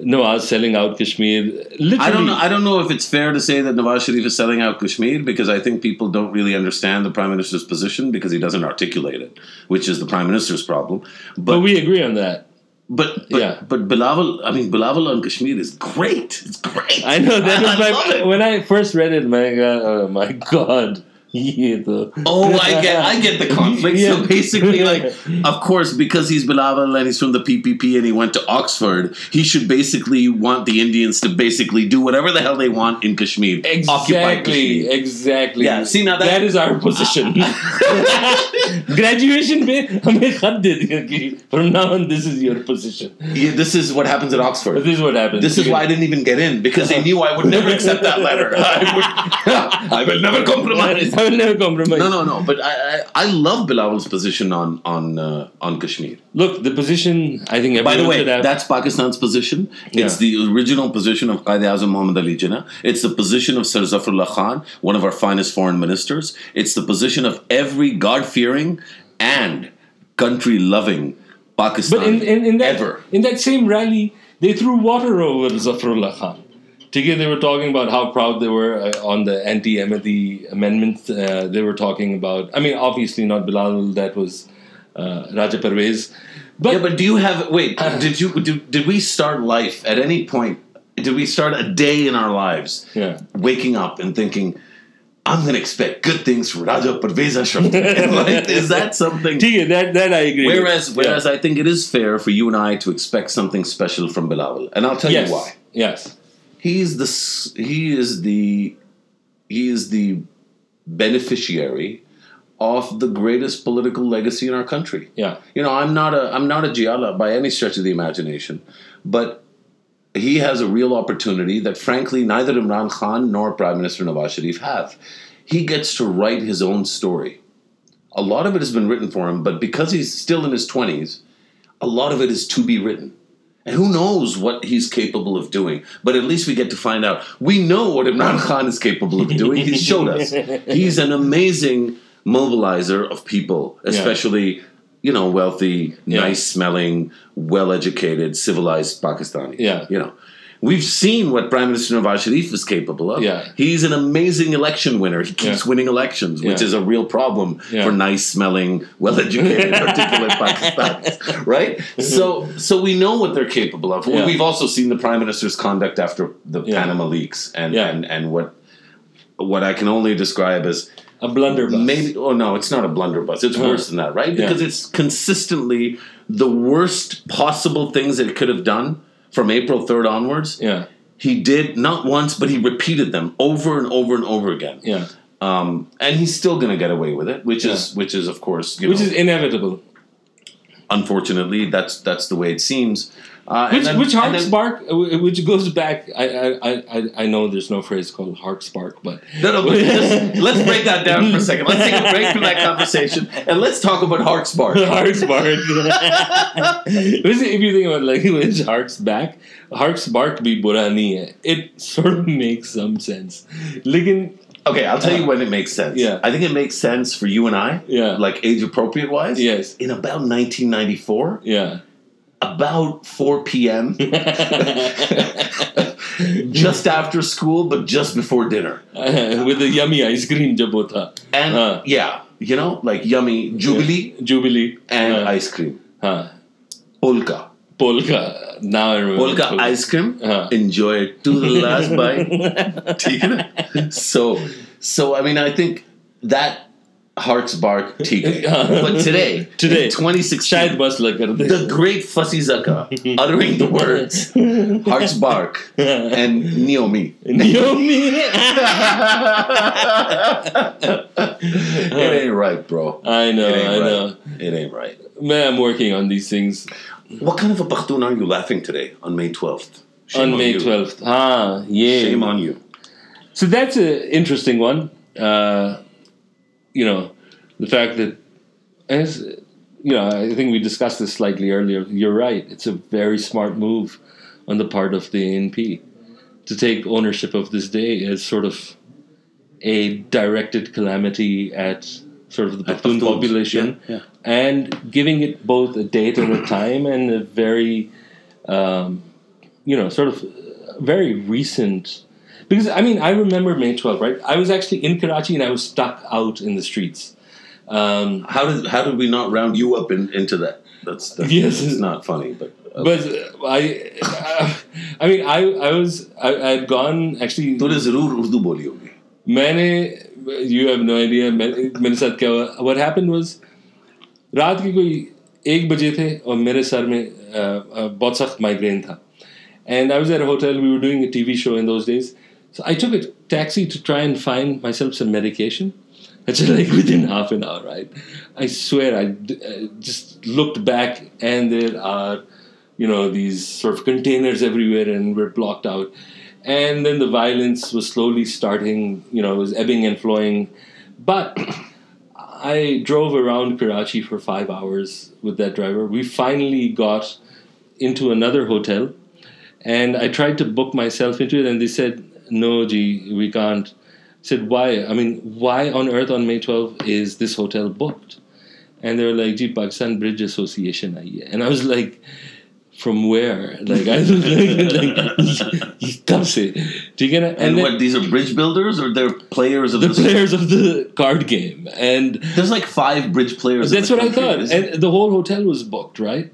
[SPEAKER 1] Nawaz selling out Kashmir. Literally,
[SPEAKER 2] I don't know. I don't know if it's fair to say that Nawaz Sharif is selling out Kashmir because I think people don't really understand the prime minister's position because he doesn't articulate it, which is the prime minister's problem.
[SPEAKER 1] but
[SPEAKER 2] But
[SPEAKER 1] we agree on that.
[SPEAKER 2] But but,
[SPEAKER 1] Yeah.
[SPEAKER 2] but Bilawal, I mean Bilawal on Kashmir is great. It's great.
[SPEAKER 1] I know that was
[SPEAKER 2] I
[SPEAKER 1] my when I first read it. My God, oh my God, yeah, the
[SPEAKER 2] oh, I get, I get the conflict.
[SPEAKER 1] yeah.
[SPEAKER 2] So basically, like, of course, because he's Bilawal and he's from the PPP and he went to Oxford, he should basically want the Indians to basically do whatever the hell they want in Kashmir.
[SPEAKER 1] Exactly,
[SPEAKER 2] Kashmir.
[SPEAKER 1] exactly.
[SPEAKER 2] Yeah, see now that,
[SPEAKER 1] that is our position. Graduation day, from now on this is your position.
[SPEAKER 2] Yeah, this is what happens at Oxford.
[SPEAKER 1] But this is what happens.
[SPEAKER 2] This is why I didn't even get in because they knew I would never accept that letter. I, would, I will never compromise.
[SPEAKER 1] I will never compromise.
[SPEAKER 2] No, no, no. But I, I, I love Bilawal's position on on uh, on Kashmir.
[SPEAKER 1] Look, the position I think.
[SPEAKER 2] By the way, that's Pakistan's position. It's
[SPEAKER 1] Yeah.
[SPEAKER 2] the original position of Qaid Azam Muhammad Ali Jinnah. It's the position of Sir Zafarullah Khan, one of our finest foreign ministers. It's the position of every God-fearing and country-loving Pakistan
[SPEAKER 1] But in, in, in that
[SPEAKER 2] ever.
[SPEAKER 1] in that same rally, they threw water over Zafrullah Khan. TK, they were talking about how proud they were uh, on the anti-Ahmadi amendment. Uh, they were talking about, I mean, obviously not Bilal, that was uh, Raja Parvez. But,
[SPEAKER 2] yeah, but do you have, wait, did you, did, did we start life at any point? Did we start a day in our lives
[SPEAKER 1] yeah.
[SPEAKER 2] waking up and thinking, I'm going to expect good things from Raja Parvez Ashraf. like, is that something?
[SPEAKER 1] TK, that, that I agree. Whereas,
[SPEAKER 2] whereas
[SPEAKER 1] yeah.
[SPEAKER 2] I think it is fair for you and I to expect something special from Bilal. And I'll tell
[SPEAKER 1] yes.
[SPEAKER 2] you why.
[SPEAKER 1] Yes.
[SPEAKER 2] He's the he is the he is the beneficiary of the greatest political legacy in our country.
[SPEAKER 1] yeah,
[SPEAKER 2] You know, I'm not a I'm not a Jiyala by any stretch of the imagination, but he has a real opportunity that, frankly, neither Imran Khan nor Prime Minister Nawaz Sharif have. He gets to write his own story. A lot of it has been written for him, but because he's still in his twenties, a lot of it is to be written. And who knows what he's capable of doing? But at least we get to find out. We know what Imran Khan is capable of doing. He's showed us. He's an amazing mobilizer of people, especially, you know, wealthy,
[SPEAKER 1] Yeah.
[SPEAKER 2] nice smelling, well educated, civilized Pakistani.
[SPEAKER 1] Yeah.
[SPEAKER 2] You know. We've seen what Prime Minister Nawaz Sharif is capable of.
[SPEAKER 1] Yeah.
[SPEAKER 2] He's an amazing election winner. He keeps
[SPEAKER 1] Yeah.
[SPEAKER 2] winning elections, which
[SPEAKER 1] Yeah.
[SPEAKER 2] is a real problem
[SPEAKER 1] Yeah.
[SPEAKER 2] for nice smelling, well educated, articulate Pakistanis. Right? So so we know what they're capable of. We've also seen the Prime Minister's conduct after the. Panama leaks and, and, and what what I can only describe as
[SPEAKER 1] a blunderbuss.
[SPEAKER 2] maybe oh no, it's not a blunderbuss. It's
[SPEAKER 1] Huh.
[SPEAKER 2] worse than that, right? Because it's consistently the worst possible things that it could have done from April 3rd onwards.
[SPEAKER 1] Yeah,
[SPEAKER 2] He did not once, but he repeated them over and over and over again.
[SPEAKER 1] yeah,
[SPEAKER 2] Um, and he's still going to get away with it, which is which is of course, you
[SPEAKER 1] which
[SPEAKER 2] know,
[SPEAKER 1] is inevitable.
[SPEAKER 2] unfortunately that's that's the way it seems. Uh,
[SPEAKER 1] Which
[SPEAKER 2] then-
[SPEAKER 1] which
[SPEAKER 2] and
[SPEAKER 1] harks
[SPEAKER 2] then-
[SPEAKER 1] bark, uh, which goes back. I I, I- I know there's no phrase called hark spark, but
[SPEAKER 2] No, no, but just, let's break that down for a second. Let's take a break from that conversation and let's talk about Hark Spark.
[SPEAKER 1] hark spark. if you think about like which harks back, hark spark be bura nahi hai. It sort of makes some sense. Lekin
[SPEAKER 2] Okay, I'll tell you when it makes sense.
[SPEAKER 1] Yeah.
[SPEAKER 2] I think it makes sense for you and I,
[SPEAKER 1] Yeah.
[SPEAKER 2] like age appropriate wise.
[SPEAKER 1] Yes.
[SPEAKER 2] In about 1994,
[SPEAKER 1] yeah
[SPEAKER 2] about 4 p.m. just after school, but just before dinner.
[SPEAKER 1] With the yummy ice cream jabota.
[SPEAKER 2] And
[SPEAKER 1] uh.
[SPEAKER 2] yeah, you know, like yummy jubilee. Yeah.
[SPEAKER 1] Jubilee.
[SPEAKER 2] And
[SPEAKER 1] uh.
[SPEAKER 2] ice cream.
[SPEAKER 1] Huh.
[SPEAKER 2] Polka.
[SPEAKER 1] Polka. Now I remember.
[SPEAKER 2] Polka, polka. ice cream. Enjoy it to the last bite. so, so, I mean, I think that Hartsbark tea, but today,
[SPEAKER 1] today,
[SPEAKER 2] 2016, the great Fasi Zaka uttering the words Hartsbark and Neomi.
[SPEAKER 1] Neomi?
[SPEAKER 2] it ain't right, bro.
[SPEAKER 1] I know, I
[SPEAKER 2] right.
[SPEAKER 1] know.
[SPEAKER 2] It ain't right.
[SPEAKER 1] Man, I'm working on these things.
[SPEAKER 2] What kind of a Pakhtun are you laughing today on May 12th? Shame
[SPEAKER 1] on May 12th. Ah, yeah.
[SPEAKER 2] Shame on you.
[SPEAKER 1] So that's an interesting one. Uh, you know, the fact that, as you know, I think we discussed this slightly earlier. You're right. It's a very smart move on the part of the ANP to take ownership of this day as sort of a directed calamity at sort of the Pashtun population
[SPEAKER 2] yeah, yeah.
[SPEAKER 1] and giving it both a date and a time and a very, um, you know, sort of very recent. Because I mean, I remember May 12th, right? I was actually in Karachi and I was stuck out in the streets. Um,
[SPEAKER 2] How did how did we not round you up in, into that? That's, that's
[SPEAKER 1] Yes.
[SPEAKER 2] it's not funny, but uh,
[SPEAKER 1] but uh, I, I mean, I I was I I had gone actually.
[SPEAKER 2] तूने जरूर उर्दू बोली होगी
[SPEAKER 1] मैंने you have no idea मेरे साथ क्या हुआ what happened was रात की कोई एक बजे थे और मेरे सर में अ, अ, बहुत सख्त माइग्रेन था and I was at hotel we were doing a TV show in those days so I took a taxi to try and find myself some medication. That's like within half an hour, right? I swear, I, I uh, just looked back, and there are, you know, these sort of containers everywhere, and we're blocked out. And then the violence was slowly starting, you know, it was ebbing and flowing. But I drove around Karachi for five hours with that driver. We finally got into another hotel, and I tried to book myself into it, and they said, no, G, we can't. I said, why? I mean, why on earth on May 12th is this hotel booked? And they were like, Gee, Pakistan Bridge Association. aayi hai." And I was like, from where? Like, I was like, like कब से? ठीक है ना?
[SPEAKER 2] and,
[SPEAKER 1] And then
[SPEAKER 2] what these are bridge builders or they're players of
[SPEAKER 1] the
[SPEAKER 2] the,
[SPEAKER 1] players of the card game. And
[SPEAKER 2] There's like five bridge players. in
[SPEAKER 1] that's
[SPEAKER 2] the
[SPEAKER 1] what I
[SPEAKER 2] country,
[SPEAKER 1] thought.
[SPEAKER 2] isn't
[SPEAKER 1] And the whole hotel was booked, right?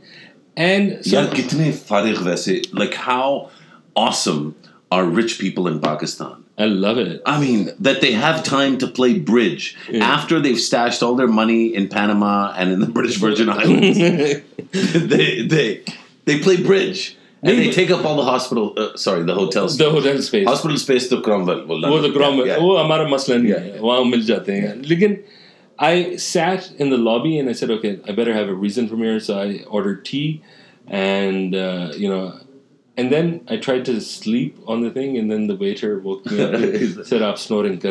[SPEAKER 1] And so,
[SPEAKER 2] यार कितने फारिग वैसे like how awesome are rich people in Pakistan
[SPEAKER 1] I love it.
[SPEAKER 2] I mean that they have time to play bridge
[SPEAKER 1] Yeah.
[SPEAKER 2] after they've stashed all their money in Panama and in the British Virgin Islands they they they play bridge and
[SPEAKER 1] They-
[SPEAKER 2] they take up all the hospital uh, sorry the hotels
[SPEAKER 1] the hotel space.
[SPEAKER 2] hospital space to Cromwell well,
[SPEAKER 1] वो तो
[SPEAKER 2] London.
[SPEAKER 1] ग्राम
[SPEAKER 2] Yeah, yeah.
[SPEAKER 1] वो हमारा मसला नहीं
[SPEAKER 2] Yeah.
[SPEAKER 1] है वहाँ मिल जाते हैं लेकिन I sat in the lobby and I said okay I better have a reason from here so I ordered tea and uh, you know and then I tried to sleep on the thing, and then the waiter woke me up and up I'm snoring. so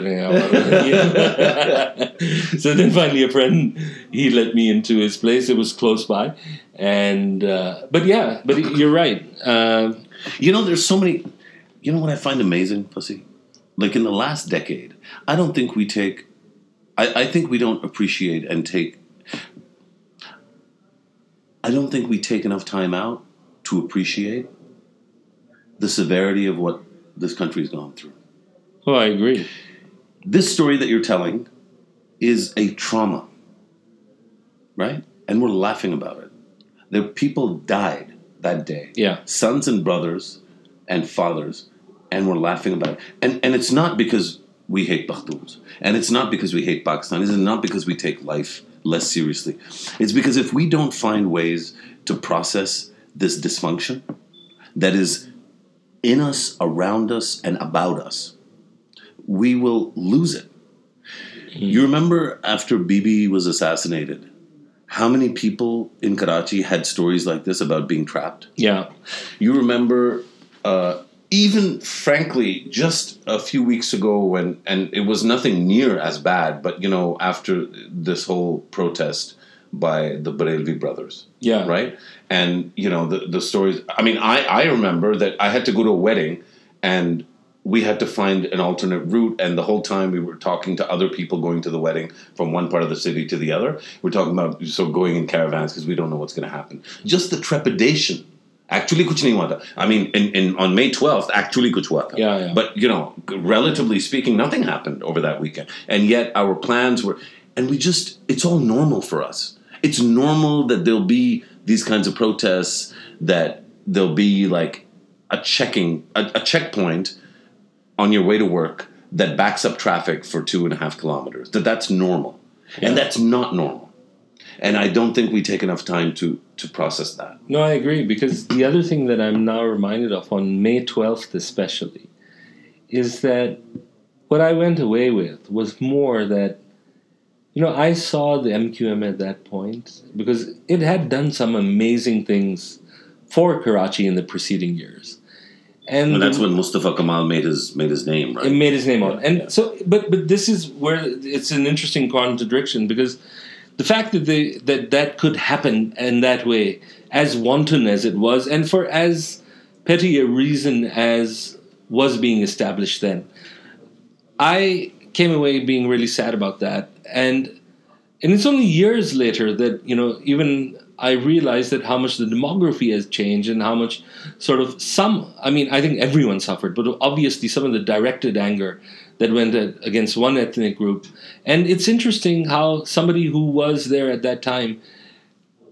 [SPEAKER 1] then finally, a friend, he let me into his place. It was close by. And, uh, but yeah, but you're right. Uh,
[SPEAKER 2] you know, there's so many, you know what I find amazing, Fasi? Like in the last decade, I don't think we take, I, I think we don't appreciate and take, I don't think we take enough time out to appreciate the severity of what this country's gone through.
[SPEAKER 1] oh I agree
[SPEAKER 2] This story that you're telling is a trauma, right? And we're laughing about it. There people died that day
[SPEAKER 1] yeah
[SPEAKER 2] sons and brothers and fathers, and we're laughing about it. And and it's not because we hate Pakhtuns, and it's not because we hate Pakistanis, and not because we take life less seriously. It's because if we don't find ways to process this dysfunction that is in us, around us, and about us, we will lose it. You remember after Bibi was assassinated, how many people in Karachi had stories like this about being trapped?
[SPEAKER 1] yeah
[SPEAKER 2] You remember, uh, even frankly, just a few weeks ago when, and it was nothing near as bad, but you know, after this whole protest by the Barelvi brothers,
[SPEAKER 1] yeah
[SPEAKER 2] right? And you know, the the stories. I mean, I I remember that I had to go to a wedding, and we had to find an alternate route. And the whole time we were talking to other people going to the wedding from one part of the city to the other. We're talking about so going in caravans because we don't know what's going to happen. Just the trepidation. Actually, kuch nahi hua. I mean, in, in on May twelfth, actually kuch hua.
[SPEAKER 1] Yeah, yeah.
[SPEAKER 2] But you know, relatively speaking, nothing happened over that weekend, and yet our plans were. And we just—it's all normal for us. It's normal that there'll be these kinds of protests. That there'll be like a checking, a, a checkpoint on your way to work that backs up traffic for two and a half kilometers. That that's normal,
[SPEAKER 1] Yeah.
[SPEAKER 2] and that's not normal. And I don't think we take enough time to to process that.
[SPEAKER 1] No, I agree because the other thing that I'm now reminded of on May 12th, especially, is that what I went away with was more that, you know, I saw the MQM at that point because it had done some amazing things for Karachi in the preceding years. and
[SPEAKER 2] And that's when Mustafa Kamal made his made his name, right?
[SPEAKER 1] it made his name on.
[SPEAKER 2] Yeah,
[SPEAKER 1] And
[SPEAKER 2] yeah.
[SPEAKER 1] so, but but this is where it's an interesting contradiction because the fact that they that that could happen in that way, as wanton as it was, and for as petty a reason as was being established then, I came away being really sad about that, and and it's only years later that you know even I realized that how much the demography has changed and how much sort of some I mean I think everyone suffered, but obviously some of the directed anger that went against one ethnic group, and it's interesting how somebody who was there at that time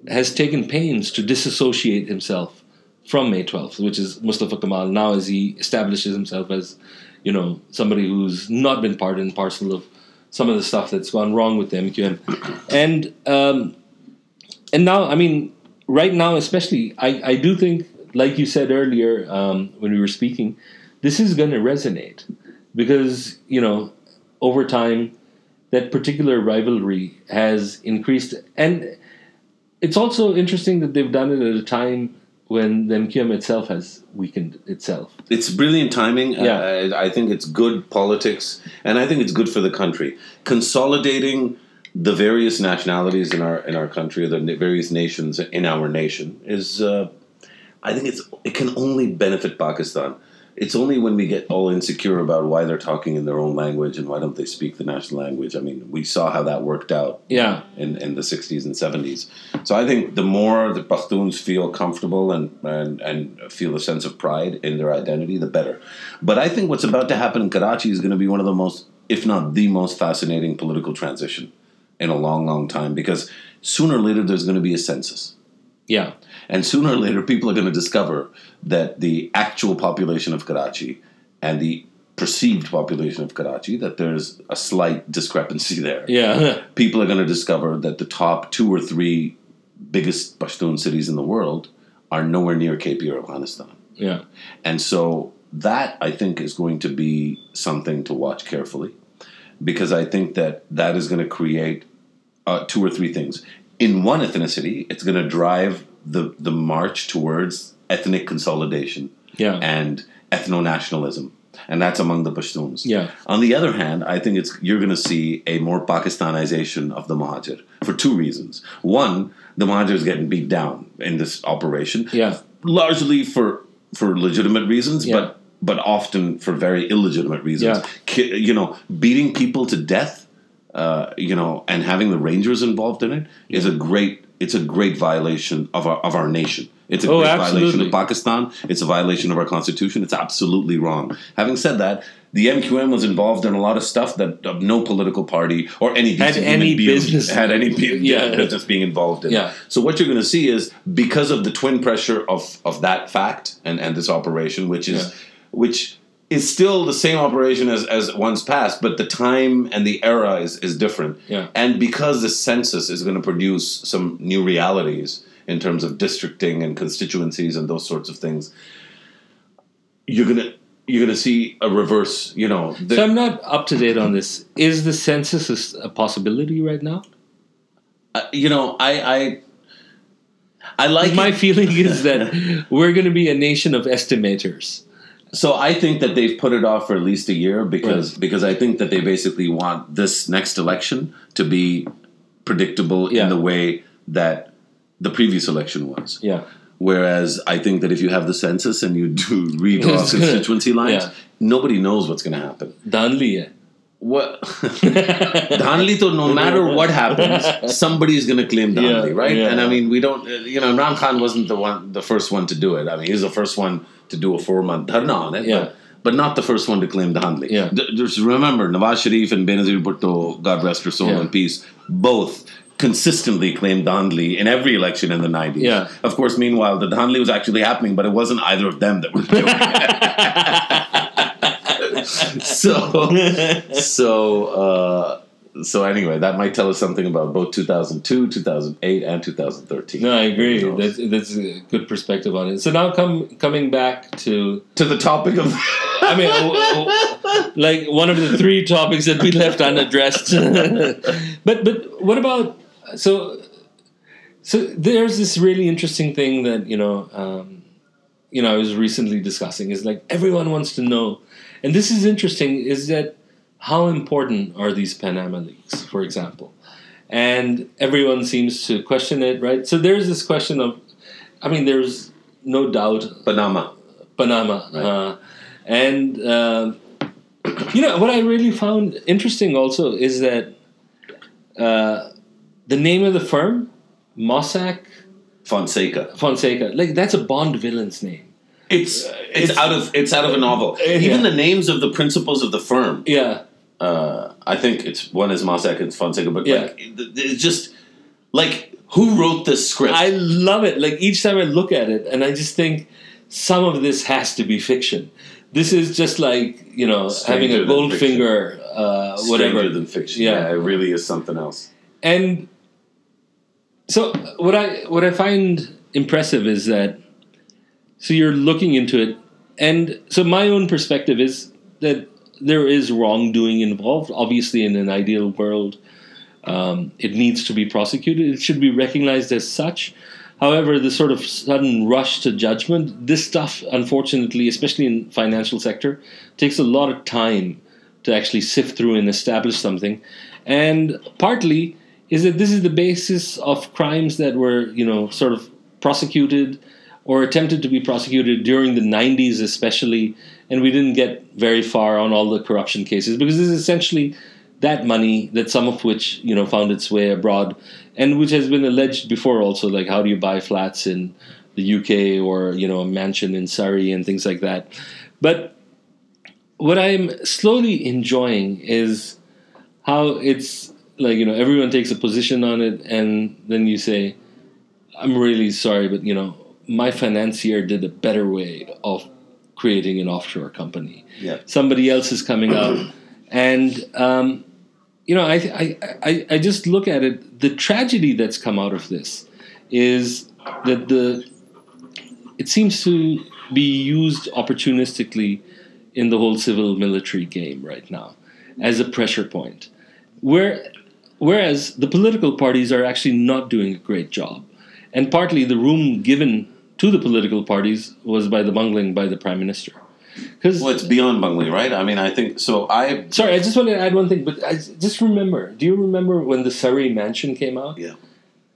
[SPEAKER 1] has taken pains to disassociate himself from May 12th, which is Mustafa Kamal now as he establishes himself as, you know, somebody who's not been part and parcel of some of the stuff that's gone wrong with the MQM. And um, and now, I mean, right now especially, I, I do think, like you said earlier um, when we were speaking, this is going to resonate because, you know, over time, that particular rivalry has increased. And it's also interesting that they've done it at a time when the MQM itself has weakened itself.
[SPEAKER 2] It's brilliant timing.
[SPEAKER 1] Yeah.
[SPEAKER 2] Uh, I think it's good politics, and I think it's good for the country. Consolidating the various nationalities in our in our country, the various nations in our nation, is. Uh, I think it's it can only benefit Pakistan. It's only when we get all insecure about why they're talking in their own language and why don't they speak the national language. I mean, we saw how that worked out
[SPEAKER 1] Yeah.
[SPEAKER 2] in, in the 60s and 70s. So I think the more the Pakhtuns feel comfortable and, and, and feel a sense of pride in their identity, the better. But I think what's about to happen in Karachi is going to be one of the most, if not the most fascinating political transition in a long, long time because sooner or later there's going to be a census.
[SPEAKER 1] Yeah.
[SPEAKER 2] And sooner or later, people are going to discover that the actual population of Karachi and the perceived population of Karachi, that there's a slight discrepancy there
[SPEAKER 1] Yeah.
[SPEAKER 2] people are going to discover that the top two or three biggest Pashtun cities in the world are nowhere near KP or Afghanistan.
[SPEAKER 1] yeah.
[SPEAKER 2] And so that I think is going to be something to watch carefully because I think that that is going to create uh, two or three things. In one ethnicity, it's going to drive the, the march towards ethnic consolidation
[SPEAKER 1] Yeah.
[SPEAKER 2] and ethno nationalism. And that's among the Pashtuns.
[SPEAKER 1] Yeah.
[SPEAKER 2] On the other hand, I think it's you're going to see a more Pakistanization of the Mahajir for two reasons. One, the Mahajir is getting beat down in this operation,
[SPEAKER 1] Yeah.
[SPEAKER 2] largely for for legitimate reasons,
[SPEAKER 1] Yeah.
[SPEAKER 2] but but often for very illegitimate reasons.
[SPEAKER 1] Yeah.
[SPEAKER 2] Ki- you know, beating people to death, uh, you know, and having the Rangers involved in it is a great. It's a great violation of our of our nation. It's a
[SPEAKER 1] Oh,
[SPEAKER 2] great violation of Pakistan. It's a violation of our constitution. It's absolutely wrong. Having said that, the MQM was involved in a lot of stuff that uh, no political party or any
[SPEAKER 1] Had any
[SPEAKER 2] being
[SPEAKER 1] business-
[SPEAKER 2] had any
[SPEAKER 1] Yeah.
[SPEAKER 2] business being involved in.
[SPEAKER 1] Yeah.
[SPEAKER 2] So what you're going to see is because of the twin pressure of of that fact and and this operation, which is
[SPEAKER 1] Yeah.
[SPEAKER 2] which is still the same operation as as once past, but the time and the era is is different.
[SPEAKER 1] Yeah.
[SPEAKER 2] And because the census is going to produce some new realities in terms of districting and constituencies and those sorts of things, you're gonna you're gonna see a reverse. You know, the-
[SPEAKER 1] So I'm not up to date on this. Is the census a possibility right now?
[SPEAKER 2] uh, you know, I I I like
[SPEAKER 1] My
[SPEAKER 2] it.
[SPEAKER 1] feeling is that we're going to be a nation of estimators.
[SPEAKER 2] So I think that they've put it off for at least a year because because I think that they basically want this next election to be predictable
[SPEAKER 1] Yeah.
[SPEAKER 2] in the way that the previous election was.
[SPEAKER 1] Yeah.
[SPEAKER 2] Whereas I think that if you have the census and you do redraw
[SPEAKER 1] It's gonna-
[SPEAKER 2] constituency lines,
[SPEAKER 1] yeah.
[SPEAKER 2] nobody knows what's going to happen.
[SPEAKER 1] Danli.
[SPEAKER 2] What Dhanli, though, no matter what happens, somebody's going to claim Dhanli,
[SPEAKER 1] Yeah,
[SPEAKER 2] right?
[SPEAKER 1] yeah.
[SPEAKER 2] And I mean, we don't. You know, Imran Khan wasn't the one, the first one to do it. I mean, he was the first one to do a four month dharna on it,
[SPEAKER 1] Yeah.
[SPEAKER 2] but, but not the first one to claim Dhanli.
[SPEAKER 1] Yeah.
[SPEAKER 2] D- Just remember, Nawaz Sharif and Benazir Bhutto, God rest her soul
[SPEAKER 1] Yeah.
[SPEAKER 2] in peace, both consistently claimed Dhanli in every election in the 90s.
[SPEAKER 1] Yeah.
[SPEAKER 2] Of course, meanwhile, the Dhanli was actually happening, but it wasn't either of them that were doing it. so, so, uh, so anyway, that might tell us something about both 2002, 2008, and 2013.
[SPEAKER 1] No, I agree. That's, that's a good perspective on it. So now, come coming back to,
[SPEAKER 2] to the topic of.
[SPEAKER 1] I mean, w- w- like one of the three topics that we left unaddressed. but but what about so so there's this really interesting thing that you know um, you know I was recently discussing is like everyone wants to know, and this is interesting. Is that how important are these Panama leaks, for example? And everyone seems to question it, right? So there's this question of, I mean, there's no doubt
[SPEAKER 2] Panama.
[SPEAKER 1] Panama.
[SPEAKER 2] Right.
[SPEAKER 1] Uh, and um you know what I really found interesting also is that uh, the name of the firm, Mossack
[SPEAKER 2] Fonseca.
[SPEAKER 1] Fonseca, like that's a Bond villain's name.
[SPEAKER 2] It's, it's
[SPEAKER 1] it's-
[SPEAKER 2] out of it's out of a novel.
[SPEAKER 1] Uh,
[SPEAKER 2] Even the names of the principals of the firm.
[SPEAKER 1] Yeah,
[SPEAKER 2] Uh, I think it's one is Mossack and Fonseca, but
[SPEAKER 1] Yeah.
[SPEAKER 2] like it's just like who wrote this script?
[SPEAKER 1] I love it. Like each time I look at it, and I just think some of this has to be fiction. This is just like you know
[SPEAKER 2] Stranger
[SPEAKER 1] having a
[SPEAKER 2] than
[SPEAKER 1] Goldfinger, uh, whatever.
[SPEAKER 2] Stranger than fiction.
[SPEAKER 1] Yeah.
[SPEAKER 2] Yeah. it really is something else.
[SPEAKER 1] and so what I what I find impressive is that so you're looking into it, and so my own perspective is that there is wrongdoing involved. Obviously, in an ideal world, um, it needs to be prosecuted. It should be recognized as such. However, the sort of sudden rush to judgment, this stuff, unfortunately, especially in financial sector, takes a lot of time to actually sift through and establish something. And partly is that this is the basis of crimes that were, you know, sort of prosecuted or attempted to be prosecuted during the 90s, especially. And we didn't get very far on all the corruption cases because this is essentially that money that some of which you know found its way abroad and which has been alleged before also like how do you buy flats in the UK or you know a mansion in Surrey and things like that. But what I'm slowly enjoying is how it's like you know everyone takes a position on it and then you say I'm really sorry but you know my financier did a better way of creating an offshore company.
[SPEAKER 2] Yeah.
[SPEAKER 1] somebody else is coming up, and um, you know I, I, I, I just look at it the tragedy that's come out of this is that the it seems to be used opportunistically in the whole civil military game right now as a pressure point. Where whereas the political parties are actually not doing a great job. And partly the room given to the political parties was by the bungling by the prime minister because
[SPEAKER 2] Well, it's beyond bungling, right? I mean, I think so. I
[SPEAKER 1] Sorry, I just want to add one thing, but I just remember. Do you remember when the Surrey Mansion came out?
[SPEAKER 2] Yeah.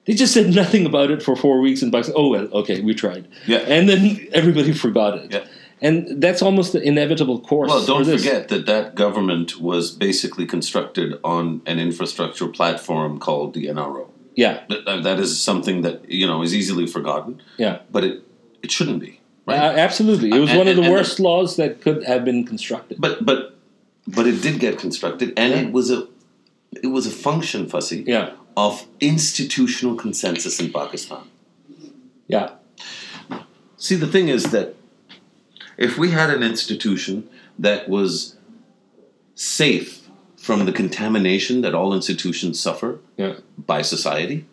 [SPEAKER 1] They just said nothing about it for four weeks in Pakistan. Oh well, okay, we tried.
[SPEAKER 2] Yeah.
[SPEAKER 1] And then everybody forgot it.
[SPEAKER 2] Yeah.
[SPEAKER 1] And that's almost the inevitable course.
[SPEAKER 2] Well, don't forget that that government was basically constructed on an infrastructure platform called the NRO.
[SPEAKER 1] Yeah,
[SPEAKER 2] That, that- is something that you know is easily forgotten,
[SPEAKER 1] yeah,
[SPEAKER 2] but it it shouldn't be,
[SPEAKER 1] uh,
[SPEAKER 2] right?
[SPEAKER 1] absolutely. It was
[SPEAKER 2] And-
[SPEAKER 1] one of the worst laws that could have been constructed.
[SPEAKER 2] but but but it did get constructed, and
[SPEAKER 1] Yeah.
[SPEAKER 2] it was a it was a function, Fasi,
[SPEAKER 1] Yeah,
[SPEAKER 2] of institutional consensus in Pakistan.
[SPEAKER 1] yeah,
[SPEAKER 2] See, the thing is that if we had an institution that was safe from the contamination that all institutions suffer
[SPEAKER 1] yeah,
[SPEAKER 2] by society,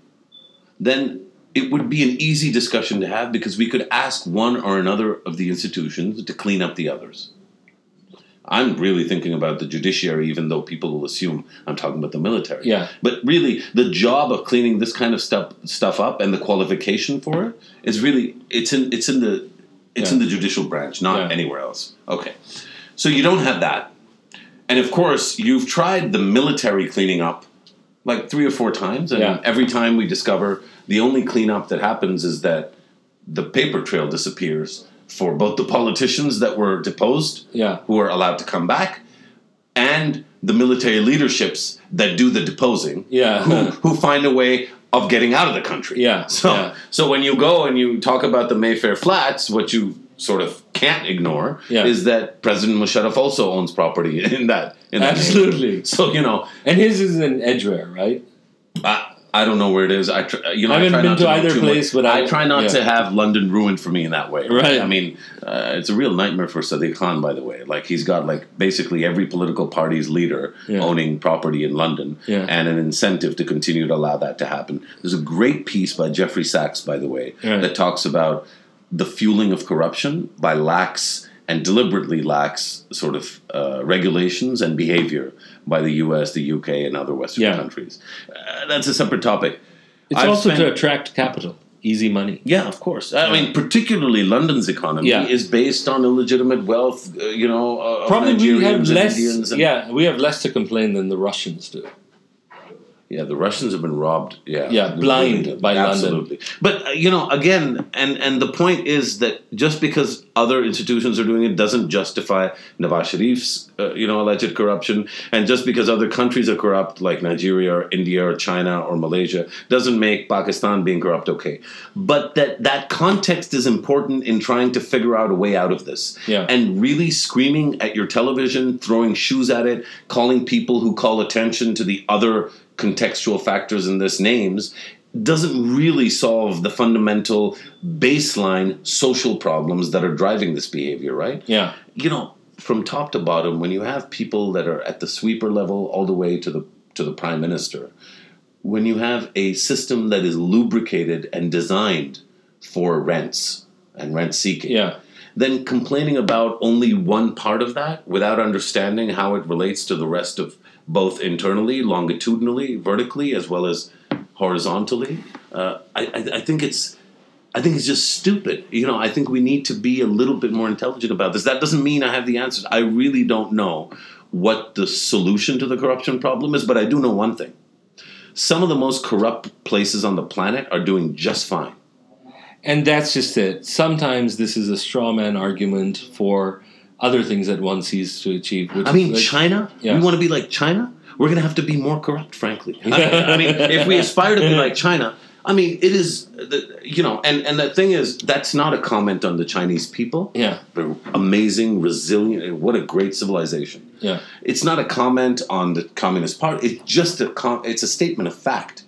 [SPEAKER 2] then it would be an easy discussion to have because we could ask one or another of the institutions to clean up the others. I'm really thinking about the judiciary, even though people will assume I'm talking about the military.
[SPEAKER 1] yeah,
[SPEAKER 2] But really, the job of cleaning this kind of stuff stuff up and the qualification for it is really it's in it's in the it's in the judicial branch, not
[SPEAKER 1] Yeah.
[SPEAKER 2] anywhere else. Okay, so you don't have that, and of course you've tried the military cleaning up like three or four times, and
[SPEAKER 1] Yeah.
[SPEAKER 2] every time we discover the only cleanup that happens is that the paper trail disappears for both the politicians that were deposed
[SPEAKER 1] yeah,
[SPEAKER 2] who are allowed to come back, and the military leaderships that do the deposing,
[SPEAKER 1] Yeah.
[SPEAKER 2] who, who find a way of getting out of the country.
[SPEAKER 1] Yeah,
[SPEAKER 2] So,
[SPEAKER 1] yeah.
[SPEAKER 2] so when you go and you talk about the Mayfair Flats, what you sort of can't ignore
[SPEAKER 1] Yeah.
[SPEAKER 2] is that President Musharraf also owns property in that. In that
[SPEAKER 1] Absolutely.
[SPEAKER 2] neighborhood. So you know,
[SPEAKER 1] And his is in Edgware, right?
[SPEAKER 2] I, I don't know where it is. I tr- you know
[SPEAKER 1] I
[SPEAKER 2] I,
[SPEAKER 1] haven't
[SPEAKER 2] try
[SPEAKER 1] been
[SPEAKER 2] not
[SPEAKER 1] to either place,
[SPEAKER 2] much.
[SPEAKER 1] but I-
[SPEAKER 2] I try not
[SPEAKER 1] yeah.
[SPEAKER 2] to have London ruined for me in that way.
[SPEAKER 1] Right.
[SPEAKER 2] I mean, uh, it's a real nightmare for Sadiq Khan, by the way. Like he's got like basically every political party's leader
[SPEAKER 1] Yeah.
[SPEAKER 2] owning property in London,
[SPEAKER 1] Yeah.
[SPEAKER 2] and an incentive to continue to allow that to happen. There's a great piece by Jeffrey Sachs, by the way, that talks about the fueling of corruption by lax and deliberately lax sort of uh, regulations and behavior by the U.S., the U.K., and other Western
[SPEAKER 1] Yeah.
[SPEAKER 2] countries. Uh, that's a separate topic.
[SPEAKER 1] It's
[SPEAKER 2] I've
[SPEAKER 1] also
[SPEAKER 2] spent-
[SPEAKER 1] to attract capital. easy money.
[SPEAKER 2] Yeah, of course. I
[SPEAKER 1] Yeah.
[SPEAKER 2] mean, particularly London's economy
[SPEAKER 1] Yeah.
[SPEAKER 2] is based on illegitimate wealth. Uh, you know, uh,
[SPEAKER 1] Probably we have less.
[SPEAKER 2] Indians and-
[SPEAKER 1] Yeah, we have less to complain than the Russians do.
[SPEAKER 2] Yeah, the Russians have been robbed. Yeah,
[SPEAKER 1] Yeah, blind by London.
[SPEAKER 2] absolutely. But uh, you know, again, and and the point is that just because other institutions are doing it doesn't justify Nawaz Sharif's uh, you know alleged corruption, and just because other countries are corrupt, like Nigeria or India or China or Malaysia, doesn't make Pakistan being corrupt okay. But that that context is important in trying to figure out a way out of this.
[SPEAKER 1] Yeah.
[SPEAKER 2] And really screaming at your television, throwing shoes at it, calling people who call attention to the other contextual factors in this names doesn't really solve the fundamental baseline social problems that are driving this behavior, right?
[SPEAKER 1] Yeah,
[SPEAKER 2] You know, from top to bottom, when you have people that are at the sweeper level all the way to the to the prime minister, when you have a system that is lubricated and designed for rents and rent seeking,
[SPEAKER 1] yeah,
[SPEAKER 2] then complaining about only one part of that without understanding how it relates to the rest of both internally, longitudinally, vertically, as well as horizontally. Uh, I, I, I think it's. I think it's just stupid. You know, I think we need to be a little bit more intelligent about this. That doesn't mean I have the answers. I really don't know what the solution to the corruption problem is, but I do know one thing. Some of the most corrupt places on the planet are doing just fine.
[SPEAKER 1] and that's just it. Sometimes this is a straw man argument for other things that one sees to achieve. Which
[SPEAKER 2] I mean,
[SPEAKER 1] like,
[SPEAKER 2] China.
[SPEAKER 1] Yeah.
[SPEAKER 2] We want to be like China. We're going to have to be more corrupt, frankly. I, I mean, if we aspire to be like China, I mean, it is, the, you know, and and the thing is, that's not a comment on the Chinese people.
[SPEAKER 1] Yeah,
[SPEAKER 2] They're amazing, resilient. What a great civilization.
[SPEAKER 1] yeah,
[SPEAKER 2] It's not a comment on the Communist Party. It's just a com- it's a statement of fact.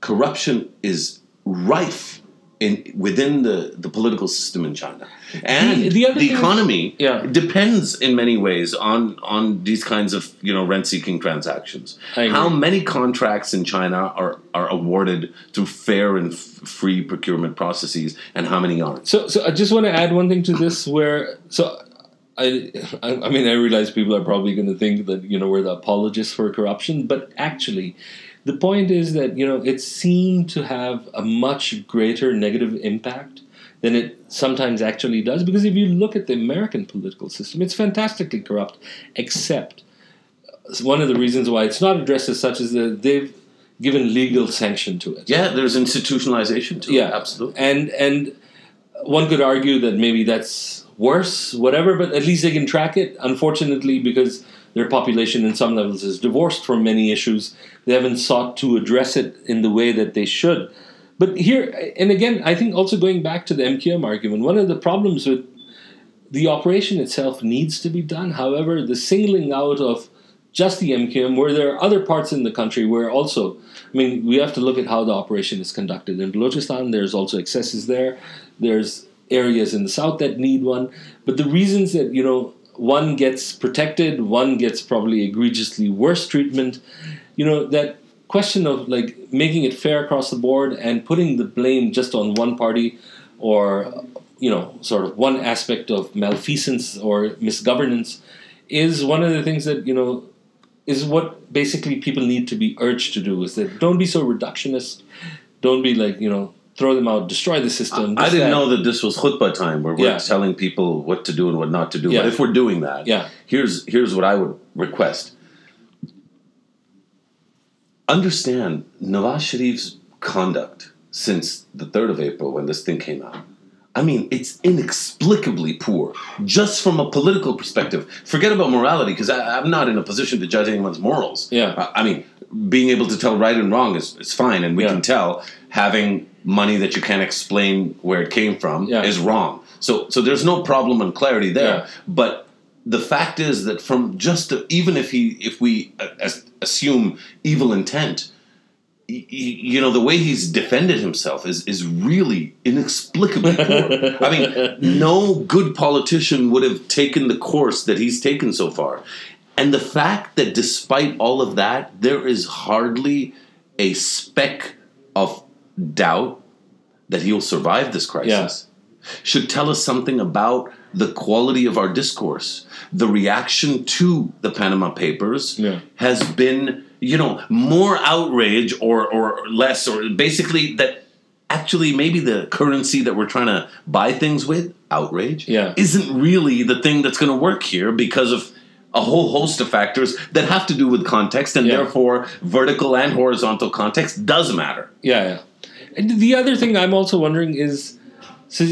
[SPEAKER 2] Corruption is rife in within the, the political system in China, and
[SPEAKER 1] The-
[SPEAKER 2] the,
[SPEAKER 1] the thing is-
[SPEAKER 2] economy
[SPEAKER 1] Yeah.
[SPEAKER 2] depends in many ways on on these kinds of you know rent seeking transactions. How many contracts in China are are awarded through fair and f- free procurement processes, and how many aren't?
[SPEAKER 1] So, so I just want to add one thing to this. Where so, I, I I mean, I realize people are probably going to think that you know we're the apologists for corruption, but actually, the point is that you know it seemed to have a much greater negative impact than it sometimes actually does. Because if you look at the American political system, it's fantastically corrupt, except one of the reasons why it's not addressed as such is that they've given legal sanction to it.
[SPEAKER 2] Yeah, there's institutionalization to
[SPEAKER 1] Yeah,
[SPEAKER 2] it. Absolutely.
[SPEAKER 1] And and one could argue that maybe that's worse, whatever, but at least they can track it. Unfortunately, because their population in some levels is divorced from many issues, they haven't sought to address it in the way that they should. But here, and again, I think also going back to the MQM argument, one of the problems with the operation itself needs to be done. However, the singling out of just the MQM, where there are other parts in the country where also, I mean, we have to look at how the operation is conducted. In Balochistan, there's also excesses there. There's areas in the south that need one. But the reasons that, you know, one gets protected, one gets probably egregiously worse treatment, you know, that question of like making it fair across the board and putting the blame just on one party or you know sort of one aspect of malfeasance or misgovernance is one of the things that you know is what basically people need to be urged to do is that don't be so reductionist. Don't be like you know throw them out destroy the system
[SPEAKER 2] I didn't
[SPEAKER 1] that.
[SPEAKER 2] know that this was khutbah time where we're
[SPEAKER 1] Yeah.
[SPEAKER 2] telling people what to do and what not to do.
[SPEAKER 1] Yeah.
[SPEAKER 2] But if we're doing that,
[SPEAKER 1] Yeah.
[SPEAKER 2] here's here's what I would request. Understand Nawaz Sharif's conduct since the 3rd of April when this thing came out. I mean, it's inexplicably poor, just from a political perspective. Forget about morality, because I'm not in a position to judge anyone's morals.
[SPEAKER 1] Yeah.
[SPEAKER 2] I I mean, being able to tell right and wrong is, is fine, and we
[SPEAKER 1] Yeah.
[SPEAKER 2] can tell having money that you can't explain where it came from
[SPEAKER 1] Yeah.
[SPEAKER 2] is wrong. So, so there's no problem and clarity there.
[SPEAKER 1] Yeah.
[SPEAKER 2] But the fact is that from just a, even if he if we uh, assume evil intent, you know the way he's defended himself is is really inexplicably poor. I mean, no good politician would have taken the course that he's taken so far. And the fact that despite all of that, there is hardly a speck of doubt that he'll survive this crisis should tell us something about the quality of our discourse. The reaction to the Panama Papers
[SPEAKER 1] Yeah.
[SPEAKER 2] has been, you know, more outrage or, or less, or basically that actually maybe the currency that we're trying to buy things with, outrage,
[SPEAKER 1] Yeah.
[SPEAKER 2] isn't really the thing that's going to work here because of a whole host of factors that have to do with context, and
[SPEAKER 1] Yeah.
[SPEAKER 2] therefore vertical and horizontal context does matter.
[SPEAKER 1] Yeah, yeah. And the other thing I'm also wondering is, so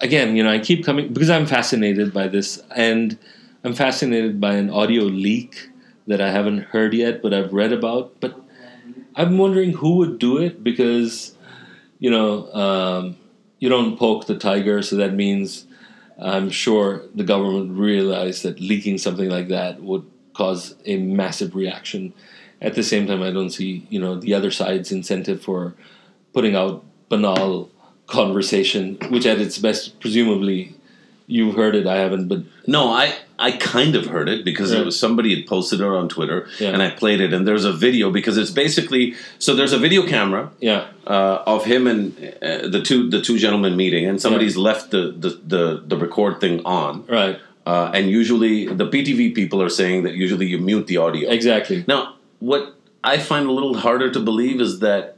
[SPEAKER 1] again, you know, I keep coming because I'm fascinated by this, and I'm fascinated by an audio leak that I haven't heard yet, but I've read about. But I'm wondering who would do it because, you know, um, you don't poke the tiger, so that means I'm sure the government realized that leaking something like that would cause a massive reaction. At the same time, I don't see, you know, the other side's incentive for putting out banal conversation, which at its best, presumably, you've heard it. I haven't, but
[SPEAKER 2] No, I I kind of heard it because
[SPEAKER 1] Yeah.
[SPEAKER 2] it was somebody had posted it on Twitter,
[SPEAKER 1] Yeah.
[SPEAKER 2] and I played it. And there's a video because it's basically so there's a video camera
[SPEAKER 1] yeah,
[SPEAKER 2] uh, of him and uh, the two the two gentlemen meeting, and somebody's left the, the the the record thing on.
[SPEAKER 1] right,
[SPEAKER 2] Uh, and usually the PTV people are saying that usually you mute the audio.
[SPEAKER 1] exactly.
[SPEAKER 2] Now, what I find a little harder to believe is that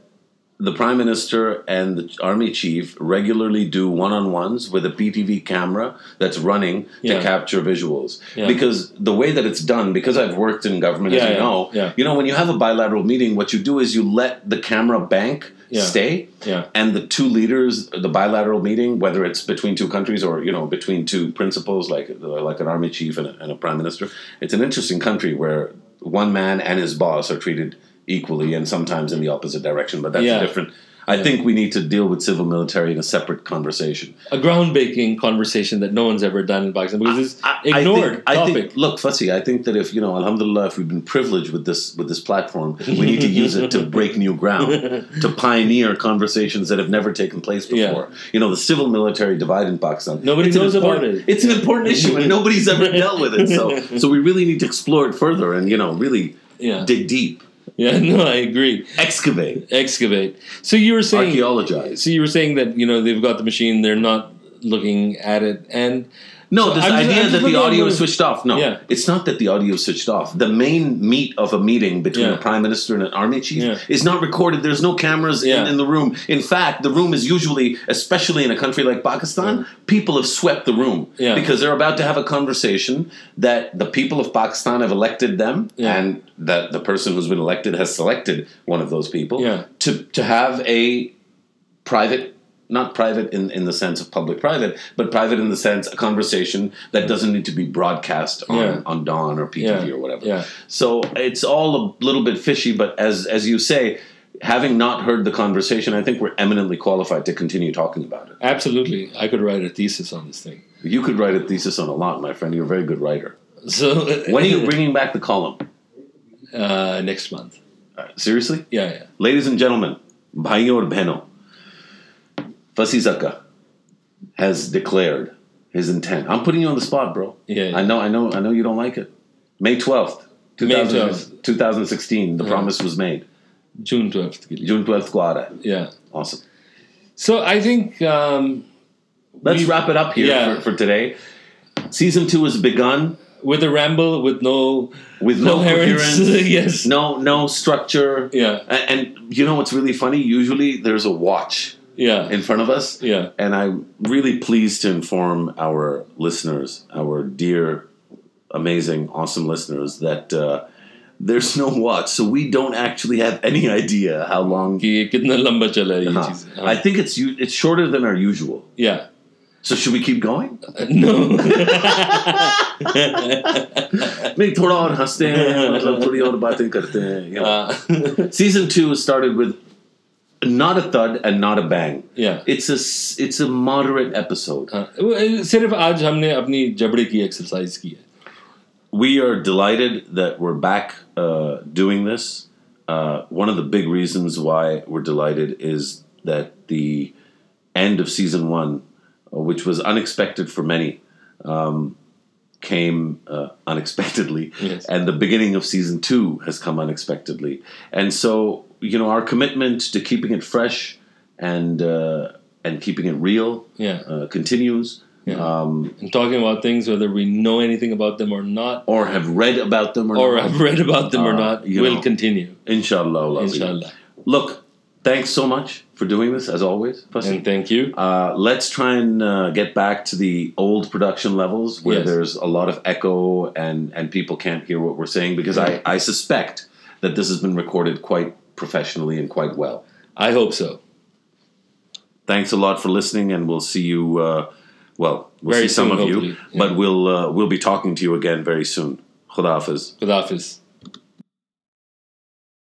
[SPEAKER 2] the prime minister and the army chief regularly do one-on-ones with a PTV camera that's running
[SPEAKER 1] Yeah.
[SPEAKER 2] to capture visuals.
[SPEAKER 1] Yeah.
[SPEAKER 2] Because the way that it's done, because I've worked in government,
[SPEAKER 1] Yeah,
[SPEAKER 2] as you know, you know, when you have a bilateral meeting, what you do is you let the camera bank stay,
[SPEAKER 1] Yeah,
[SPEAKER 2] and the two leaders, the bilateral meeting, whether it's between two countries or you know between two principals, like like an army chief and a, and a prime minister, it's an interesting country where one man and his boss are treated equally, and sometimes in the opposite direction. But that's
[SPEAKER 1] Yeah.
[SPEAKER 2] a different. I
[SPEAKER 1] Yeah.
[SPEAKER 2] think we need to deal with civil military in a separate conversation.
[SPEAKER 1] a groundbreaking conversation that no one's ever done in Pakistan because it's
[SPEAKER 2] I- I
[SPEAKER 1] ignored
[SPEAKER 2] think- I
[SPEAKER 1] topic.
[SPEAKER 2] think, look, Fasi, I think that if you know, Alhamdulillah, if we've been privileged with this with this platform, we need to use it to break new ground, to pioneer conversations that have never taken place
[SPEAKER 1] Yeah.
[SPEAKER 2] before. You know, the civil military divide in Pakistan.
[SPEAKER 1] Nobody knows about it.
[SPEAKER 2] It's an important issue, and nobody's ever dealt with it. So, so we really need to explore it further, and you know, really
[SPEAKER 1] yeah,
[SPEAKER 2] dig deep,
[SPEAKER 1] yeah, no, I agree.
[SPEAKER 2] excavate,
[SPEAKER 1] Excavate. So you were saying
[SPEAKER 2] archaeologize.
[SPEAKER 1] So you were saying that you know they've got the machine, they're not looking at it, and
[SPEAKER 2] No, this
[SPEAKER 1] I'm
[SPEAKER 2] idea
[SPEAKER 1] just
[SPEAKER 2] that the audio is switched off. No,
[SPEAKER 1] Yeah.
[SPEAKER 2] it's not that the audio is switched off. The main meat of a meeting between
[SPEAKER 1] Yeah.
[SPEAKER 2] a prime minister and an army chief
[SPEAKER 1] Yeah.
[SPEAKER 2] is not recorded. There's no cameras in, in the room. In fact, the room is usually, especially in a country like Pakistan, people have swept the room
[SPEAKER 1] Yeah.
[SPEAKER 2] because they're about to have a conversation that the people of Pakistan have elected them, and that the person who's been elected has selected one of those people
[SPEAKER 1] Yeah.
[SPEAKER 2] to to have a private not private in, in the sense of public private, but private in the sense a conversation that doesn't need to be broadcast on,
[SPEAKER 1] Yeah.
[SPEAKER 2] on Dawn or PTV
[SPEAKER 1] Yeah.
[SPEAKER 2] or whatever.
[SPEAKER 1] Yeah.
[SPEAKER 2] So it's all a little bit fishy, but as as you say, having not heard the conversation, I think we're eminently qualified to continue talking about it.
[SPEAKER 1] absolutely, I could write a thesis on this thing.
[SPEAKER 2] You could write a thesis on a lot, my friend. You're a very good writer.
[SPEAKER 1] So
[SPEAKER 2] When are you bringing back the column?
[SPEAKER 1] uh, next month?
[SPEAKER 2] Uh, seriously?
[SPEAKER 1] Yeah, yeah.
[SPEAKER 2] Ladies and gentlemen, bhaiyon or behno, Fasi Zaka has declared his intent. I'm putting you on the spot, bro.
[SPEAKER 1] Yeah, yeah.
[SPEAKER 2] I know, I know, I know you don't like it. May 12th,
[SPEAKER 1] May 12th.
[SPEAKER 2] 2016, the
[SPEAKER 1] Yeah.
[SPEAKER 2] promise was made.
[SPEAKER 1] June twelfth.
[SPEAKER 2] June 12th ko aa raha hai.
[SPEAKER 1] Yeah.
[SPEAKER 2] Awesome.
[SPEAKER 1] So I think um,
[SPEAKER 2] Let's wrap it up here
[SPEAKER 1] Yeah.
[SPEAKER 2] for, for today. Season two has begun
[SPEAKER 1] with a ramble, with no
[SPEAKER 2] with no
[SPEAKER 1] coherence,
[SPEAKER 2] coherence,
[SPEAKER 1] yes,
[SPEAKER 2] no no structure.
[SPEAKER 1] yeah,
[SPEAKER 2] A- And, you know what's really funny? Usually there's a watch
[SPEAKER 1] yeah,
[SPEAKER 2] in front of us.
[SPEAKER 1] yeah.
[SPEAKER 2] And I'm really pleased to inform our listeners, our dear, amazing, awesome listeners, that uh, there's no watch. So we don't actually have any idea how long.
[SPEAKER 1] कि ये कितना लंबा चला है ये
[SPEAKER 2] Huh.
[SPEAKER 1] Cheese.
[SPEAKER 2] I think it's u- it's shorter than our usual.
[SPEAKER 1] yeah.
[SPEAKER 2] So should we keep going?
[SPEAKER 1] No.
[SPEAKER 2] नहीं थोड़ा और हंसते हैं मतलब थोड़ी और बातें करते हैं you know.
[SPEAKER 1] Uh,
[SPEAKER 2] Season two started with not a thud and not a bang.
[SPEAKER 1] yeah.
[SPEAKER 2] It's a s- it's a moderate episode.
[SPEAKER 1] हाँ, वो, सिर्फ आज हमने अपनी जबड़े की एक्सरसाइज की है
[SPEAKER 2] we are delighted that we're back uh, doing this. Uh, one of the big reasons why we're delighted is that the end of season one, uh, which was unexpected for many, um, came uh, unexpectedly,
[SPEAKER 1] Yes.
[SPEAKER 2] and the beginning of season two has come unexpectedly. And so, you know, our commitment to keeping it fresh and uh, and keeping it real
[SPEAKER 1] yeah
[SPEAKER 2] uh, continues.
[SPEAKER 1] Yeah.
[SPEAKER 2] Um,
[SPEAKER 1] and talking about things whether we know anything about them or not
[SPEAKER 2] or have read about them or,
[SPEAKER 1] or
[SPEAKER 2] not.
[SPEAKER 1] have read about them or
[SPEAKER 2] Uh,
[SPEAKER 1] not will
[SPEAKER 2] know.
[SPEAKER 1] continue
[SPEAKER 2] Inshallah.
[SPEAKER 1] Inshallah
[SPEAKER 2] Look, thanks so much for doing this as always. Fasi.
[SPEAKER 1] And thank you.
[SPEAKER 2] Uh, let's try and uh, get back to the old production levels where
[SPEAKER 1] Yes.
[SPEAKER 2] there's a lot of echo and, and people can't hear what we're saying because I, I suspect that this has been recorded quite professionally and quite well.
[SPEAKER 1] I hope so.
[SPEAKER 2] Thanks a lot for listening, and we'll see you. Uh, well, we'll
[SPEAKER 1] Very
[SPEAKER 2] see some
[SPEAKER 1] soon,
[SPEAKER 2] of you.
[SPEAKER 1] Yeah.
[SPEAKER 2] but we'll uh, we'll be talking to you again very soon. Khuda Hafiz.
[SPEAKER 1] Good office.